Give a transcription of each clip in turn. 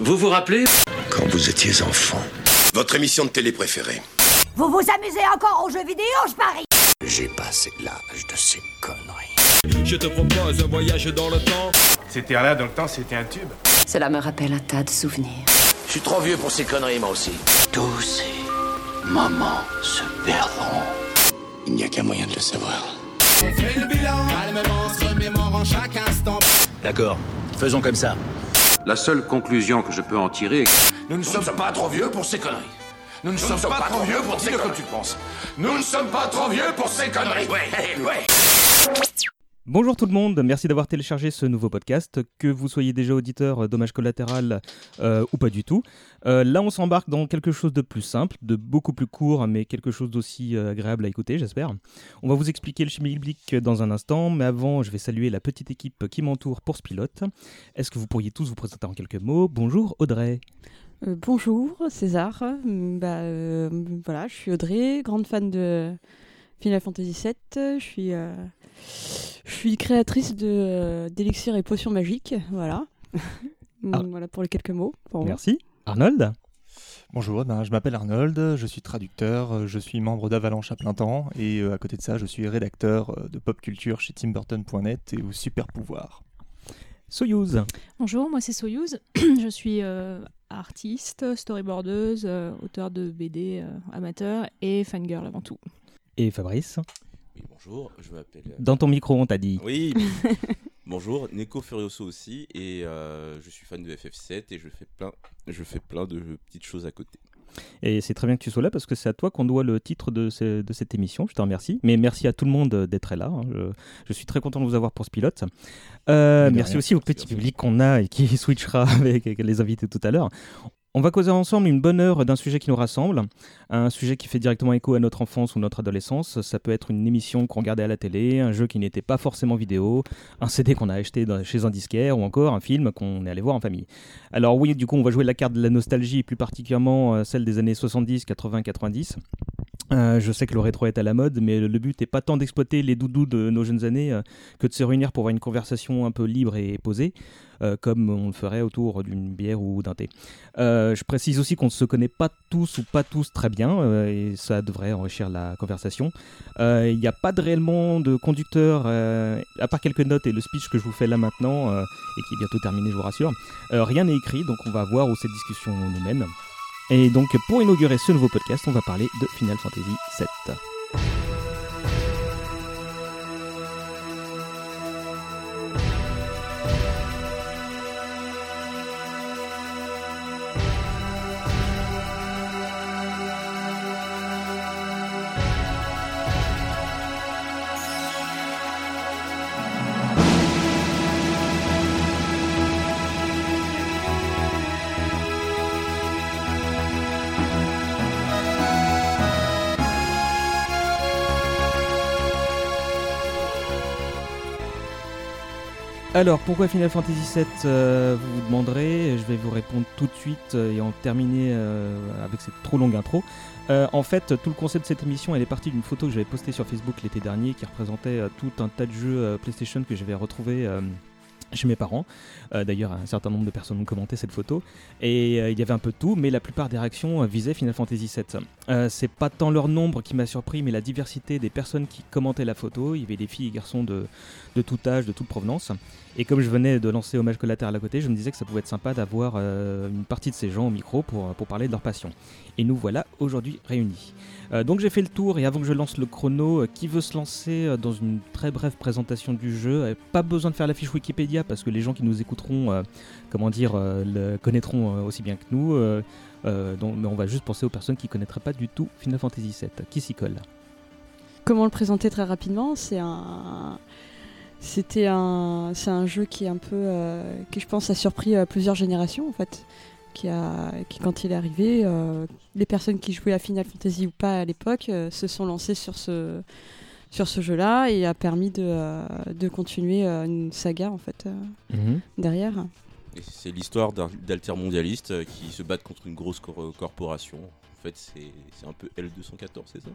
Vous vous rappelez Quand vous étiez enfant. Votre émission de télé préférée Vous vous amusez encore aux jeux vidéo, je parie J'ai passé l'âge de ces conneries. Je te propose un voyage dans le temps. C'était là dans le temps, c'était un tube. Cela me rappelle un tas de souvenirs. Je suis trop vieux pour ces conneries, moi aussi. Tous ces moments se perdront. Il n'y a qu'un moyen de le savoir. On fait le bilan, calmement se remémorant chaque instant. D'accord, faisons comme ça. La seule conclusion que je peux en tirer est que Nous ne sommes pas trop vieux pour ces conneries. Nous ne sommes pas trop vieux pour dire comme tu penses. Nous ne sommes pas trop vieux pour ces conneries. Ouais, ouais. Bonjour tout le monde, merci d'avoir téléchargé ce nouveau podcast, que vous soyez déjà auditeur euh, Dommage Collatéral euh, ou pas du tout. Euh, là on s'embarque dans quelque chose de plus simple, de beaucoup plus court, mais quelque chose d'aussi agréable à écouter j'espère. On va vous expliquer le chimie biblique dans un instant, mais avant je vais saluer la petite équipe qui m'entoure pour ce pilote. Est-ce que vous pourriez tous vous présenter en quelques mots? Bonjour Audrey. Bonjour César, bah, voilà, je suis Audrey, grande fan de Final Fantasy VII. Je suis, euh, je suis créatrice de euh, d'élixirs et potions magiques, voilà. Ah. voilà pour les quelques mots. pour. Merci. Arnold? Bonjour, ben, je m'appelle Arnold, je suis traducteur, euh, je suis membre d'Avalanche à plein temps et euh, à côté de ça, je suis rédacteur euh, de pop culture chez timburton.net et au Super Pouvoir. Soyouz? Bonjour, moi c'est Soyouz. je suis euh, artiste, storyboardeuse, euh, auteur de BD euh, amateur et fangirl avant tout. Et Fabrice. Oui, bonjour, je m'appelle. euh, Dans ton micro on t'a dit. Oui, bonjour, Neko Furioso aussi, et euh, je suis fan de FF7 et je fais plein, je fais plein de petites choses à côté. Et c'est très bien que tu sois là parce que c'est à toi qu'on doit le titre de, ce- de cette émission. Je te remercie. Mais merci à tout le monde euh, d'être là. hein. Je, je suis très content de vous avoir pour ce pilote. Euh, merci rien. aussi au petit public qu'on a et qui switchera avec avec les invités tout à l'heure. On va causer ensemble une bonne heure d'un sujet qui nous rassemble, un sujet qui fait directement écho à notre enfance ou notre adolescence. Ça peut être une émission qu'on regardait à la télé, un jeu qui n'était pas forcément vidéo, un CD qu'on a acheté chez un disquaire ou encore un film qu'on est allé voir en famille. Alors oui, du coup, on va jouer la carte de la nostalgie, plus particulièrement euh, celle des années 70, 80, 90. Euh, je sais que le rétro est à la mode, mais le but n'est pas tant d'exploiter les doudous de nos jeunes années euh, que de se réunir pour avoir une conversation un peu libre et posée, euh, comme on le ferait autour d'une bière ou d'un thé. Je précise aussi qu'on ne se connaît pas tous ou pas tous très bien, et ça devrait enrichir la conversation. Il n'y a pas de réellement de conducteur, à part quelques notes et le speech que je vous fais là maintenant, et qui est bientôt terminé, je vous rassure. Rien n'est écrit, donc on va voir où cette discussion nous mène. Et donc pour inaugurer ce nouveau podcast, on va parler de Final Fantasy VII. Alors, pourquoi Final Fantasy VII euh, Vous vous demanderez, je vais vous répondre tout de suite euh, et en terminer euh, avec cette trop longue intro. En fait, tout le concept de cette émission, elle est partie d'une photo que j'avais postée sur Facebook l'été dernier qui représentait tout un tas de jeux PlayStation que j'avais retrouvés euh, chez mes parents. Euh, D'ailleurs, un certain nombre de personnes ont commenté cette photo. Et euh, il y avait un peu de tout, mais la plupart des réactions euh, visaient Final Fantasy VII. C'est pas tant leur nombre qui m'a surpris, mais la diversité des personnes qui commentaient la photo. Il y avait des filles et garçons de, de tout âge, de toute provenance. Et comme je venais de lancer Hommage collatéral à côté, je me disais que ça pouvait être sympa d'avoir une partie de ces gens au micro pour, pour parler de leur passion. Et nous voilà aujourd'hui réunis. Euh, donc j'ai fait le tour et avant que je lance le chrono, euh, qui veut se lancer euh, dans une très brève présentation du jeu? Pas besoin de faire la fiche Wikipédia parce que les gens qui nous écouteront, comment dire, le connaîtront aussi bien que nous. donc, mais on va juste penser aux personnes qui connaîtraient pas du tout Final Fantasy VII. Qui s'y colle? Comment le présenter très rapidement? C'est un. C'était un, c'est un jeu qui est un peu, euh, qui je pense a surpris plusieurs générations en fait, qui a, qui quand il est arrivé, euh, les personnes qui jouaient à Final Fantasy ou pas à l'époque euh, se sont lancées sur ce, sur ce jeu-là et a permis de, euh, de continuer euh, une saga en fait euh, Mhm. derrière. C'est l'histoire d'un- d'altermondialistes qui se battent contre une grosse cor- corporation. En fait, c'est c'est un peu L214, c'est ça?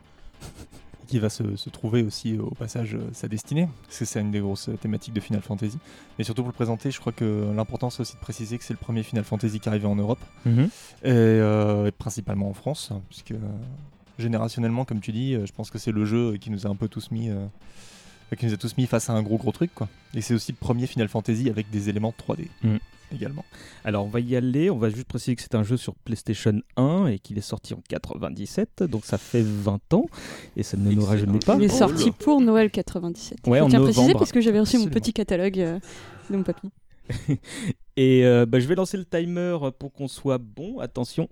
Qui va se, se trouver aussi au passage euh, sa destinée, parce que c'est une des grosses thématiques de Final Fantasy. Mais surtout pour le présenter, je crois que l'important c'est aussi de préciser que c'est le premier Final Fantasy qui arrivait en Europe, Mhm. et, euh, et principalement en France, puisque euh, générationnellement, comme tu dis, euh, je pense que c'est le jeu qui nous a un peu tous mis, euh, qui nous a tous mis face à un gros gros truc, quoi. Et c'est aussi le premier Final Fantasy avec des éléments 3D Mhm. Également. Alors on va y aller, on va juste préciser que c'est un jeu sur PlayStation 1 et qu'il est sorti en 97, donc ça fait 20 ans et ça ne nous rajeunit pas. Il est sorti pour Noël 97. Ouais, Je en tiens à préciser parce que j'avais reçu mon petit catalogue euh, de mon papy. Et euh, bah, je vais lancer le timer pour qu'on soit bon. Attention,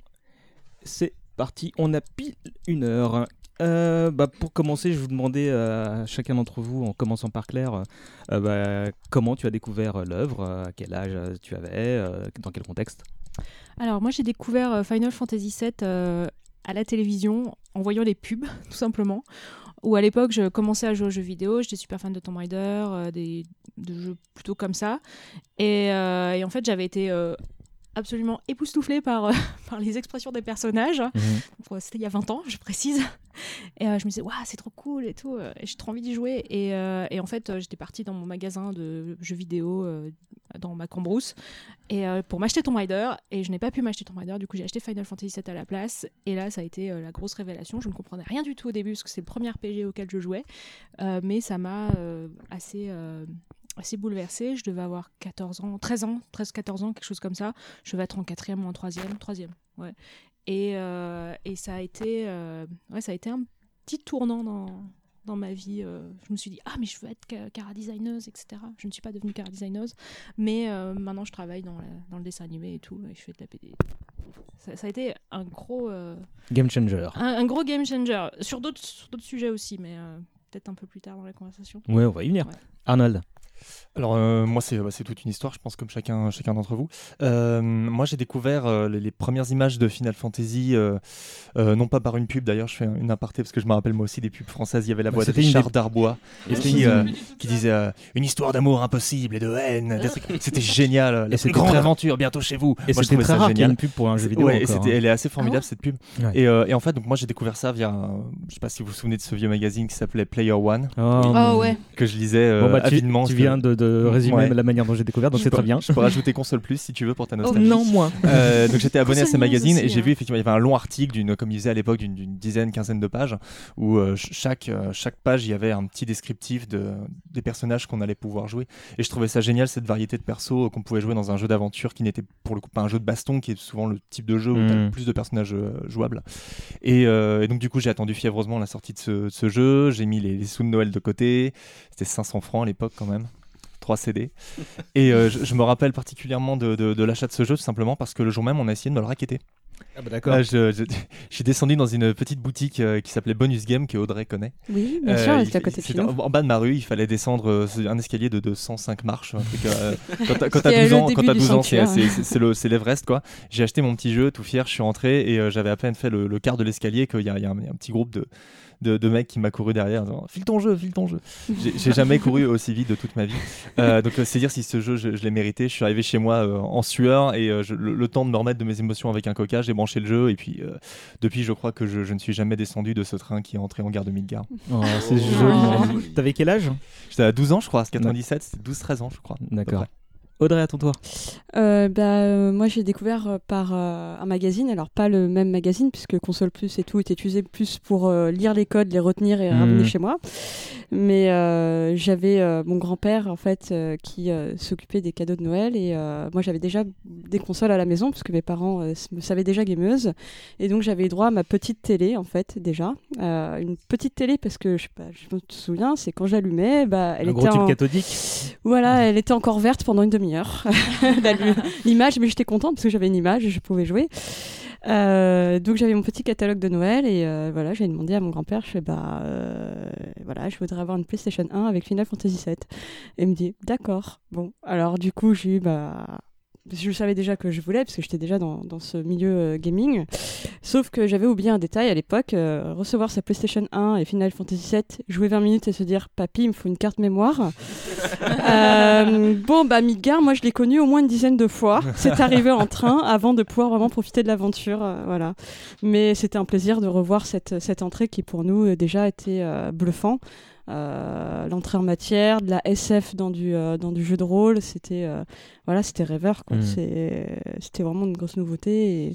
c'est parti. On a pile une heure. Euh, bah, pour commencer, je vous demander euh, à chacun d'entre vous, en commençant par Claire, euh, bah, comment tu as découvert l'œuvre, à quel âge tu avais, dans quel contexte? Alors moi j'ai découvert Final Fantasy VII à la télévision en voyant les pubs tout simplement. Ou à l'époque je commençais à jouer aux jeux vidéo, j'étais super fan de Tomb Raider, des de jeux plutôt comme ça. Et, en fait j'avais été absolument époustouflée par, euh, par les expressions des personnages. Euh, C'était il y a 20 ans, je précise. Et euh, je me disais, waouh, c'est trop cool et tout. et J'ai trop envie d'y jouer. Et, euh, et en fait, j'étais partie dans mon magasin de jeux vidéo dans ma cambrousse et, pour m'acheter Tomb Raider. Et je n'ai pas pu m'acheter Tomb Raider. Du coup, j'ai acheté Final Fantasy VII à la place. Et là, ça a été la grosse révélation. Je ne comprenais rien du tout au début parce que c'est le premier RPG auquel je jouais. Mais ça m'a assez. Assez bouleversée, je devais avoir 14 ans, 13 ans, 13-14 ans, quelque chose comme ça. Je devais être en quatrième ou en troisième, troisième, ouais. Et, euh, et ça a été, euh, ouais, ça a été un petit tournant dans, dans ma vie. euh, je me suis dit, ah, mais je veux être ca- cara designeuse, etc. Je ne suis pas devenue cara designeuse, mais euh, maintenant je travaille dans, la- dans le dessin animé et tout, et je fais de la BD. Ça, ça a été un gros, euh, Game changer. un, un gros game changer. Sur d'autres sur d'autres sujets aussi, mais peut-être un peu plus tard dans la conversation. Ouais, on va y venir. Ouais. Arnold. Alors euh, moi c'est bah, c'est toute une histoire, je pense comme chacun chacun d'entre vous. Euh, moi j'ai découvert euh, les, les premières images de Final Fantasy, euh, euh, non pas par une pub d'ailleurs, je fais une aparté parce que je me rappelle moi aussi des pubs françaises. Il y avait la Bah, voix de Richard des- Darbois Et qui, euh, disait euh, une histoire d'amour impossible et de haine. C'était génial. La plus grande aventure bientôt chez vous. Et c'était très ça rare qu'il y ait une pub pour un jeu vidéo Ouais, encore, hein. elle est assez formidable Ah cette pub. Ouais. Et, euh, et en fait donc moi j'ai découvert ça via, un- je sais pas si vous vous souvenez de ce vieux magazine qui s'appelait Player One. Oh, Oh, ouais. Que je lisais euh, Bon, bah, tu, avidement. tu parce de, de résumer Ouais. la manière dont j'ai découvert, donc c'est très bien. Je peux rajouter console plus si tu veux pour ta Oh, nostalgie. non, moins. Euh, donc j'étais abonné à ces magazines et j'ai hein. vu effectivement il y avait un long article d'une comme il disait à l'époque d'une- d'une dizaine quinzaine de pages où euh, ch- chaque euh, chaque page il y avait un petit descriptif de des personnages qu'on allait pouvoir jouer et je trouvais ça génial cette variété de persos qu'on pouvait jouer dans un jeu d'aventure qui n'était pour le coup pas un jeu de baston qui est souvent le type de jeu où tu as Mm. plus de personnages jouables et, euh, et donc du coup j'ai attendu fiévreusement la sortie de ce, de ce jeu j'ai mis les, les sous de Noël de côté c'était 500 francs à l'époque quand même 3 CD. Et euh, je, je me rappelle particulièrement de, de- de l'achat de ce jeu, tout simplement parce que le jour même, on a essayé de me le raqueter. Ah bah d'accord. Ah, je, je- je suis descendu dans une petite boutique euh, qui s'appelait Bonus Game, que Audrey connaît. Oui, bien sûr, elle il- était à côté de c'était chez nous. en, en bas de ma rue, il fallait descendre euh, un escalier de 205 marches. un truc, euh, quand t'as- quand C'était t'as 12 le ans, quand début t'as du 12 ans, c'est sanctuaire. c'est- c'est le- c'est l'Everest. quoi. J'ai acheté mon petit jeu, tout fier, je suis rentré et euh, j'avais à peine fait le, le quart de l'escalier qu'il y a, il y a un, un petit groupe de, de, de mecs qui m'a couru derrière en disant File ton jeu, file ton jeu. J'ai- jamais couru aussi vite de toute ma vie. Euh, donc euh, c'est dire si ce jeu je, je l'ai mérité. Je suis arrivé chez moi euh, en sueur et euh, je- le, le temps de me remettre de mes émotions avec un coca, j'ai branché le jeu et puis euh, depuis je crois que je, je ne suis jamais descendu de ce train qui est entré en gare de Midgard. Oh, c'est Oh. joli. T'avais quel âge? J'étais à 12 ans je crois, c'est 97, c'était 12-13 ans je crois. D'accord. Audrey, à ton tour. Euh, bah, euh, moi, j'ai découvert euh, par euh, un magazine, alors pas le même magazine, puisque Console Plus et tout était utilisé plus pour lire les codes, les retenir et ramener chez moi. Mais j'avais mon grand-père, en fait, qui s'occupait des cadeaux de Noël. Et moi, j'avais déjà des consoles à la maison, parce que mes parents me savaient déjà gameuse. Et donc, j'avais droit à ma petite télé, en fait, déjà. Une petite télé, parce que, je sais pas, je me souviens, c'est quand j'allumais, bah, elle Un était gros tube cathodique. Voilà, elle était encore verte pendant une demi-heure. La- L'image, mais j'étais contente parce que j'avais une image et je pouvais jouer. Euh, donc j'avais mon petit catalogue de Noël et euh, voilà, j'ai demandé à mon grand-père, je fais bah euh, voilà, je voudrais avoir une PlayStation 1 avec Final Fantasy VII. Et il me dit d'accord. Bon, alors du coup j'ai eu bah je savais déjà que je voulais, parce que j'étais déjà dans, ce milieu euh, gaming. Sauf que j'avais oublié un détail à l'époque euh, recevoir sa PlayStation 1 et Final Fantasy VII, jouer 20 minutes et se dire Papy, il me faut une carte mémoire. euh, bon, bah, Midgar, moi je l'ai connu au moins une dizaine de fois. C'est arrivé en train avant de pouvoir vraiment profiter de l'aventure. voilà. Mais c'était un plaisir de revoir cette, entrée qui, pour nous, déjà était bluffant. Euh, l'entrée en matière, de la SF dans du, euh, dans du jeu de rôle, c'était euh, voilà, c'était rêveur. quoi. Mm. C'était vraiment une grosse nouveauté et,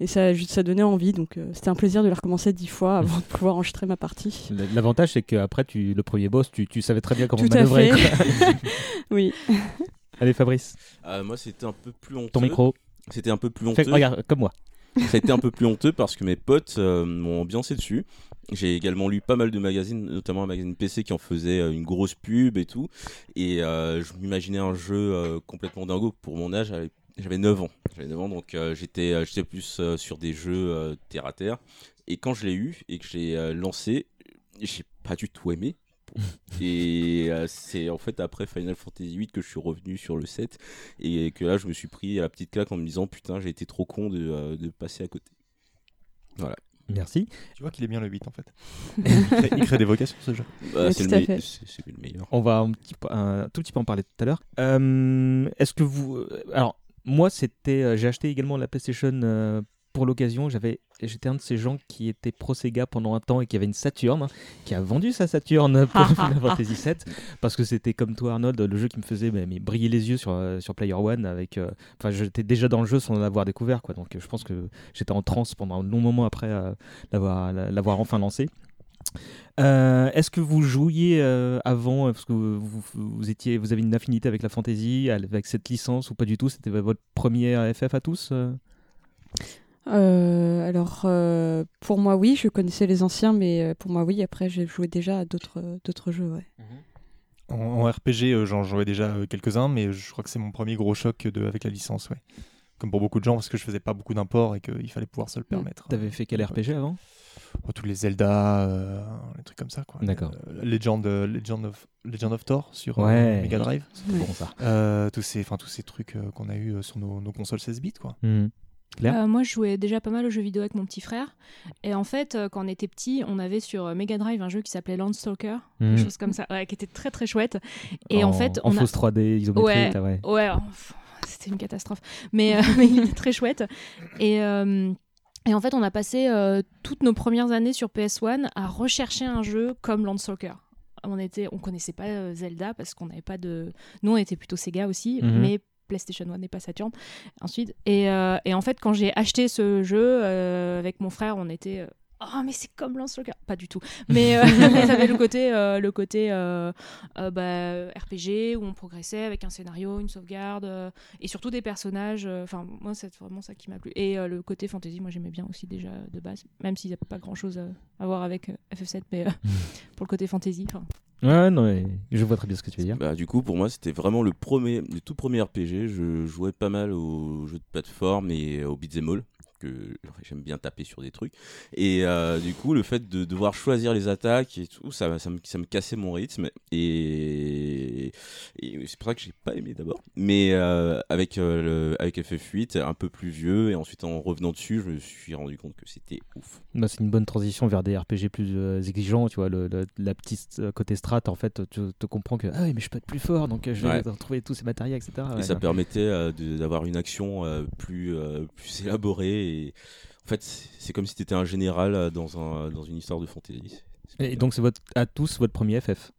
et ça, ça donnait envie. Donc euh, c'était un plaisir de la recommencer dix fois avant de pouvoir enregistrer ma partie. L'avantage, c'est qu'après, tu, le premier boss, tu, tu savais très bien comment Tout à manœuvrer. fait. oui. Allez, Fabrice. Euh, moi, c'était un peu plus honteux. Ton micro. C'était un peu plus honteux. regarde, comme moi. Ça a été un peu plus honteux parce que mes potes euh, m'ont ambiancé dessus. J'ai également lu pas mal de magazines, notamment un magazine PC qui en faisait euh, une grosse pub et tout. Et euh, je m'imaginais un jeu euh, complètement dingo pour mon âge. J'avais- J'avais 9 ans. J'avais 9 ans, donc j'étais j'étais plus sur des jeux terre à terre. Et quand je l'ai eu et que j'ai lancé, j'ai pas du tout aimé. Et euh, c'est en fait après Final Fantasy VIII que je suis revenu sur le 7 et que là je me suis pris à la petite claque en me disant putain j'ai été trop con de, euh, de passer à côté. Voilà. Merci. Tu vois qu'il est bien le 8 en fait. il, crée, il crée des vocations ce jeu. Bah, c'est le, me- c'est- c'est le meilleur. On va un, petit, un tout petit peu en parler tout à l'heure. Euh, Est-ce que vous. euh, Alors, moi, c'était. euh, J'ai acheté également la PlayStation euh, pour l'occasion. J'avais. J'étais un de ces gens qui était pro Sega pendant un temps et qui avait une Saturn, hein, qui a vendu sa Saturn pour Final Fantasy VII, parce que c'était comme toi Arnold, le jeu qui me faisait mais, mais briller les yeux sur, euh, sur Player One. Avec, euh, enfin, j'étais déjà dans le jeu sans l'avoir découvert, quoi. Donc, je pense que j'étais en transe pendant un long moment après euh, l'avoir l'avoir enfin lancé. Euh, Est-ce que vous jouiez euh, avant, parce que vous, vous- vous étiez, vous avez une affinité avec la fantasy, avec cette licence ou pas du tout? C'était votre premier FF à tous euh? Euh, alors, euh, pour moi, oui, je connaissais les anciens, mais euh, pour moi, oui. Après, j'ai joué déjà à d'autres d'autres jeux, ouais. En, en RPG, euh, j'en jouais déjà quelques-uns, mais je crois que c'est mon premier gros choc de, avec la licence, ouais. Comme pour beaucoup de gens, parce que je faisais pas beaucoup d'imports et qu'il fallait pouvoir se le permettre. T'avais fait quel RPG avant? Oh, Tous les Zelda, euh, les trucs comme ça, quoi. D'accord. Euh, Legend, euh, Legend, of, Legend of Thor sur euh, Ouais. Mega Drive. C'est bon, ça. Euh, tous, ces, enfin, tous ces trucs euh, qu'on a eu sur nos, nos consoles 16 bits, quoi. Mhm. Euh, moi, je jouais déjà pas mal aux jeux vidéo avec mon petit frère. Et en fait, euh, quand on était petit, on avait sur euh, Mega Drive un jeu qui s'appelait Landstalker, Mhm. quelque chose comme ça, ouais, qui était très très chouette. Et en, En- fait, en on a... fausse 3D isométrique, ouais, ouais. ouais, c'était une catastrophe. Mais, euh, mais il était très chouette. Et, et en fait, on a passé toutes nos premières années sur PS1 à rechercher un jeu comme Landstalker. On était, on connaissait pas Zelda parce qu'on n'avait pas de. Nous, on était plutôt Sega aussi, Mhm. mais PlayStation 1 n'est pas Saturn. Ensuite, et, euh, et en fait, quand j'ai acheté ce jeu euh, avec mon frère, on était. euh, Oh mais c'est comme Landstalker, pas du tout. Mais, euh, mais ça avait le côté, euh, le côté euh, euh, bah, RPG où on progressait avec un scénario, une sauvegarde euh, et surtout des personnages. euh, Enfin moi c'est vraiment ça qui m'a plu. Et euh, le côté fantasy, moi j'aimais bien aussi déjà de base, même s'il n'y a pas grand chose à voir avec euh, FF7, mais euh, pour le côté fantasy. Ouais, non, mais je vois très bien ce que tu veux dire. Bah, du coup, pour moi, c'était vraiment le premier, le tout premier RPG. Je jouais pas mal aux jeux de plateforme et aux beat'em all que j'aime bien taper sur des trucs. Et euh, du coup, le fait de devoir choisir les attaques et tout, ça, ça, me, ça me cassait mon rythme. Et, et c'est pour ça que j'ai pas aimé d'abord. Mais euh, avec, euh, le, avec FF8, un peu plus vieux, et ensuite en revenant dessus, je me suis rendu compte que c'était ouf. Bah, c'est une bonne transition vers des RPG plus euh, exigeants, tu vois, le, le- la petite côté strat, en fait, tu te comprends que ah oui, mais je peux être plus fort, donc je vais Ouais. retrouver tous ces matériels, etc. et ça permettait d'avoir une action plus, plus élaborée. Et en fait, c'est comme si tu étais un général euh, dans, un, dans une histoire de fantasy. Et donc c'est votre, à tous votre premier FF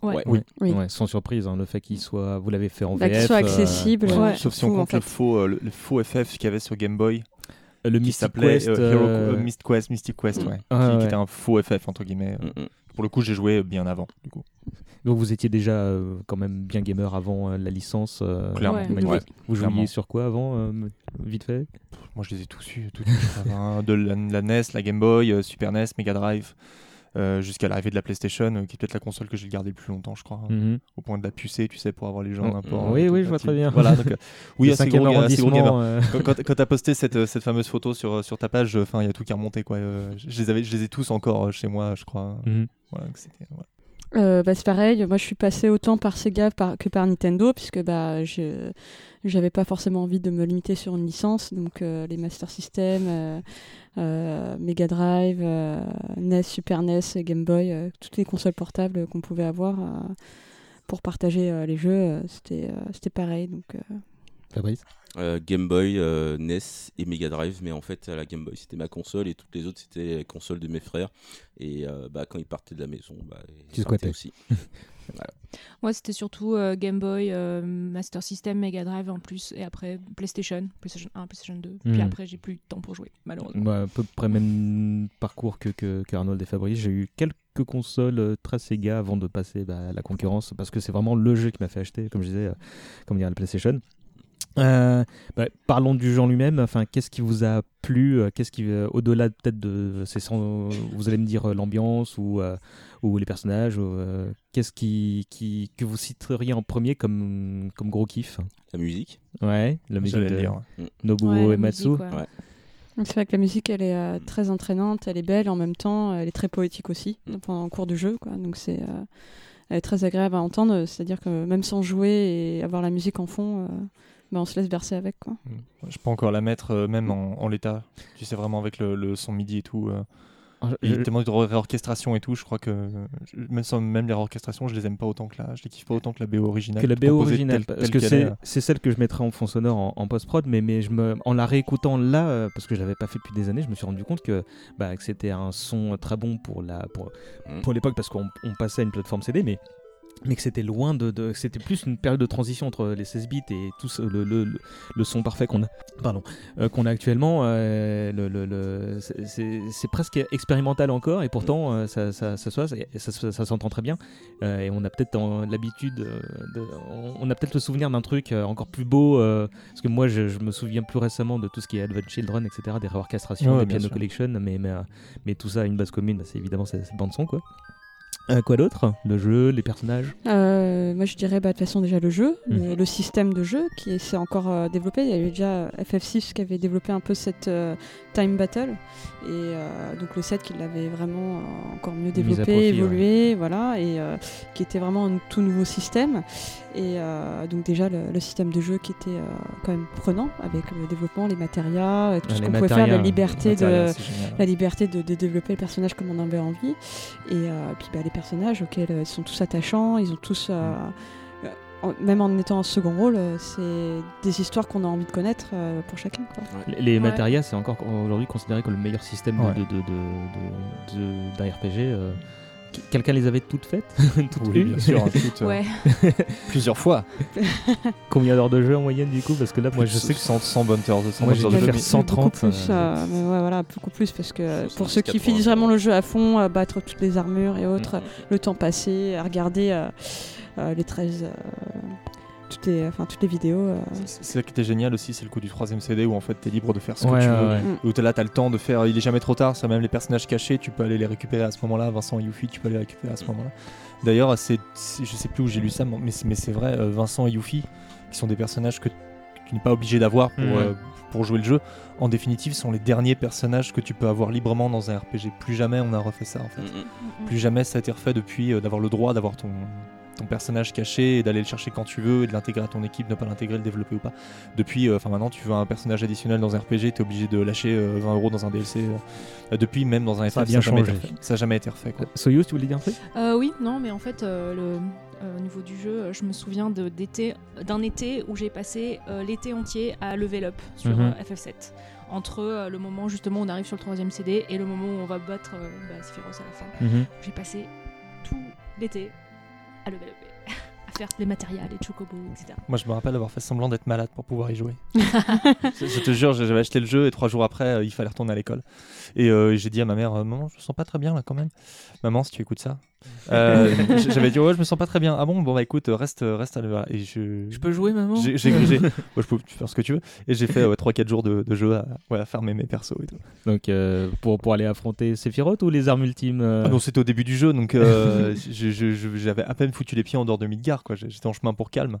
Ouais. Ouais. Oui. Oui. Ouais, sans surprise, hein, le fait qu'il soit, vous l'avez fait en Bah, qu'il VF. soit euh, accessible. Ouais. Sauf si on en compte le faux, euh, le, faux FF qu'il y avait sur Game Boy. le qui Mystic s'appelait Quest. euh, Hero- euh, euh, Myst Quest, Mystic Quest, ouais, Ah, qui, était un faux FF entre guillemets. euh. Mm, mm. Pour le coup, j'ai joué bien avant, du coup. Donc vous étiez déjà euh, quand même bien gamer avant euh, la licence. euh, Clairement. Ouais. magnifique. Ouais, Vous jouiez clairement. sur quoi avant, euh, vite fait? Moi, je les ai tous eus, tous, je crois, hein, de la, la NES, la Game Boy, euh, Super NES, Mega Drive, euh, jusqu'à l'arrivée de la PlayStation, euh, qui est peut-être la console que j'ai gardée le plus longtemps, je crois, hein, Mhm. au point de la pucer, tu sais, pour avoir les gens Oh, n'importe. oui, oui, je vois très bien. Voilà, donc, euh, oui, Le assez cinquième gros, ga- assez gros arrondissement, gamer. euh, Quand, quand, quand t'as posté cette, euh, cette fameuse photo sur, sur ta page, enfin, il y a tout qui est remonté, quoi. euh, je, les avais, je les ai tous encore euh, chez moi, je crois. Mhm. Voilà, que c'était. voilà. Euh, bah, c'est pareil, moi je suis passé autant par Sega par- que par Nintendo, puisque bah, je j'avais pas forcément envie de me limiter sur une licence, donc euh, les Master System, euh, Mega Drive, NES, Super NES, Game Boy, toutes les consoles portables qu'on pouvait avoir pour partager les jeux, c'était pareil. Donc, Fabrice? Euh, Game Boy, euh, NES et Mega Drive, mais en fait la Game Boy c'était ma console et toutes les autres c'était les consoles de mes frères. Et euh, bah, quand ils partaient de la maison, bah, ils Tu partaient squattais. aussi. Voilà. Moi, c'était surtout euh, Game Boy, euh, Master System, Mega Drive en plus, et après PlayStation, PlayStation 1, PlayStation 2. Puis Mhm. après, j'ai plus de temps pour jouer, malheureusement. Bah, à peu près même parcours que, que, que Arnold et Fabrice. J'ai eu quelques consoles euh, très Sega avant de passer bah, à la concurrence parce que c'est vraiment le jeu qui m'a fait acheter, comme je disais, euh, comme dire la PlayStation. Euh, bah, parlons du en lui-même. Enfin, qu'est-ce qui vous a plu euh, Qu'est-ce qui, euh, au-delà peut-être de, c'est sans- vous allez me dire euh, l'ambiance ou euh, ou les personnages. ou, euh, qu'est-ce qui, qui que vous citeriez en premier comme comme gros kiff? La musique. Ouais, la musique J'allais de le dire, ouais. Nobuo Ouais, Ematsu. musique, ouais. C'est vrai que la musique elle est euh, très entraînante, elle est belle, en même temps elle est très poétique aussi Mm. pendant le cours du jeu, quoi. donc c'est euh, elle est très agréable à entendre, c'est-à-dire que même sans jouer et avoir la musique en fond, euh, bah, on se laisse bercer avec. Quoi. Je peux encore la mettre euh, même en, en l'état. Tu sais, vraiment avec le, le son MIDI et tout. euh. Ah, Il y a je- tellement de ré- réorchestration et tout, je crois que je- même, sans, même les réorchestrations, je les aime pas autant que la, je les kiffe pas autant que la BO originale. que la BO originale telle- parce telle que c'est est. c'est celle que je mettrais en fond sonore en, en post-prod mais, mais je me, en la réécoutant là euh, parce que je l'avais pas fait depuis des années je me suis rendu compte que, bah, que c'était un son très bon pour la pour, Mm. pour l'époque parce qu'on on passait à une plateforme CD mais mais que c'était loin de, de- c'était plus une période de transition entre les 16 bits et tout ce- le, le, le, le son parfait qu'on a pardon euh, qu'on a actuellement euh, le, c'est- presque expérimental encore et pourtant euh, ça, ça, ça, soit- ça, ça- ça s'entend très bien et on a peut-être l'habitude de, on, a peut-être le souvenir d'un truc encore plus beau parce que moi je, je me souviens plus récemment de tout ce qui est Advent Children etc des réorchestrations des piano sûr. collection mais, mais, mais tout ça a une base commune bah, c'est évidemment cette bande son quoi Euh, quoi d'autre? Le jeu les personnages? Euh, moi, je dirais bah, de toute façon déjà le jeu, le, Mhm. le système de jeu qui s'est encore euh, développé. Il y avait déjà FF6 qui avait développé un peu cette time battle et donc le 7 qui l'avait vraiment encore mieux développé, évolué, voilà, et qui était vraiment un tout nouveau système. Et donc déjà le, le système de jeu qui était quand même prenant avec le développement, les matérias, tout ce qu'on pouvait faire, la liberté de la liberté de, de développer le personnage comme on avait envie. Et puis bah, les personnages auxquels euh, ils sont tous attachants, ils ont tous, euh, euh, en- même en étant en second rôle, euh, c'est des histoires qu'on a envie de connaître euh, pour chacun. Quoi. Les, les Ouais. matérias, c'est encore aujourd'hui considéré comme le meilleur système de- Ouais. de, de, de, de- de- d'un RPG. Qu- Quelqu'un les avait toutes faites toutes Oui, bien sûr. hein, toutes, euh, Ouais. Plusieurs fois. Combien d'heures de jeu en moyenne du coup? Parce que là, moi je sais que 100, 100 bonnes heures de 100 Moi, j'ai heures dû de faire jeu. 130, beaucoup plus, euh, euh, mais ouais, voilà, beaucoup plus parce que pour 70, ceux qui 80, finissent vraiment le jeu à fond, euh, battre toutes les armures et autres, Mm. le temps passé, à regarder euh, euh, les 13, euh, toutes, les, enfin, toutes les vidéos. euh, C'est ça qui était génial aussi, c'est le coup du troisième CD où en fait t'es libre de faire ce Ouais, que tu ouais, veux. ouais. Mm. Où t'es là, t'as le temps de faire. Il est jamais trop tard, ça même les personnages cachés, tu peux aller les récupérer à ce moment-là. Vincent et Yuffie, tu peux les récupérer à ce moment-là. D'ailleurs, c'est, je sais plus où j'ai lu ça, mais c'est, mais c'est vrai, euh, Vincent et Yuffie, qui sont des personnages que, que tu n'es pas obligé d'avoir pour, euh, pour jouer le jeu, en définitive, sont les derniers personnages que tu peux avoir librement dans un RPG. Plus jamais on a refait ça en fait. Mm, mm. Plus jamais ça a été refait depuis euh, d'avoir le droit d'avoir ton, ton personnage caché et d'aller le chercher quand tu veux et de l'intégrer à ton équipe, ne pas l'intégrer, le développer ou pas. Depuis, euh, enfin maintenant, tu veux un personnage additionnel dans un RPG, t'es obligé de lâcher euh, 20 euros dans un DLC. euh. Euh, depuis, même dans un Ça a FF, bien jamais changé. été. Ça a jamais été refait. Quoi. Soyuz, tu voulais dire un truc? Euh, oui, non, mais en fait, euh, le, euh, au niveau du jeu, euh, je me souviens d'un été où j'ai passé euh, l'été entier à level up sur euh, FF7. Entre euh, le moment justement où on arrive sur le troisième CD et le moment où on va battre euh, bah, Sephiroth à la fin. Mhm. J'ai passé tout l'été à level up, à faire les matériels, les chocobos, etc. Moi, je me rappelle avoir fait semblant d'être malade pour pouvoir y jouer. je, je te jure, j'avais acheté le jeu et trois jours après, euh, il fallait retourner à l'école. Et euh, j'ai dit à ma mère, euh, maman, je me sens pas très bien là quand même. Maman, si tu écoutes ça. Euh, j'avais dit, ouais, je me sens pas très bien. Ah bon, bon bah écoute, reste, reste à l'heure. Et je. Je peux jouer, maman? J'ai, j'ai- j'ai- ouais, je peux faire ce que tu veux. Et j'ai fait 3-4 jours de, de jeu à, ouais, à farmer mes persos et tout. Donc euh, pour, pour aller affronter Sephiroth ou les armes ultimes euh, Ah non, c'était au début du jeu, donc euh, je- je- je- j'avais à peine foutu les pieds en dehors de Midgar, quoi. J'étais en chemin pour calme.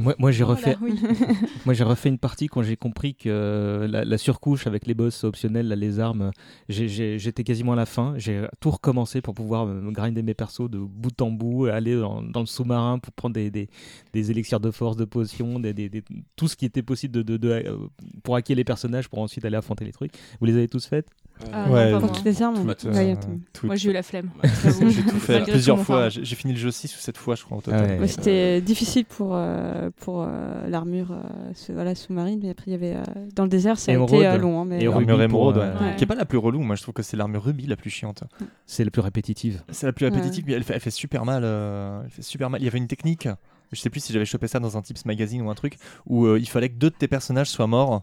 Moi, moi j'ai Voilà, refait, oui. moi j'ai refait une partie quand j'ai compris que la, la surcouche avec les boss optionnels, là, les armes, j'étais quasiment à la fin. J'ai tout recommencé pour pouvoir me grinder mes persos de bout en bout, aller dans, dans le sous-marin pour prendre des, des, des élixirs de force, de potions, des, des- des- tout ce qui était possible de, de- de- euh, pour hacker les personnages pour ensuite aller affronter les trucs. Vous les avez tous faites? Ah, non, pas moi. Toutes les armes, Toutes, ouais, euh, attends. toutes. Moi j'ai eu la flemme. J'ai tout fait plusieurs fois. J'ai fini le jeu 6 ou 7 fois, je crois, au total. Ouais, C'était difficile pour, euh, pour euh, l'armure euh, voilà, sous-marine, mais après il y avait euh, dans le désert, ça a Émeraude. été euh, long. hein, mais, euh, L'armure pour, émeraude, euh, ouais. Qui est pas la plus relou. Moi, je trouve que c'est l'armure rubis la plus chiante. C'est la plus répétitive. C'est la plus répétitive, mais elle fait, elle fait super mal. euh, elle fait super mal. Il y avait une technique. Je sais plus si j'avais chopé ça dans un Tips Magazine ou un truc où euh, il fallait que deux de tes personnages soient morts.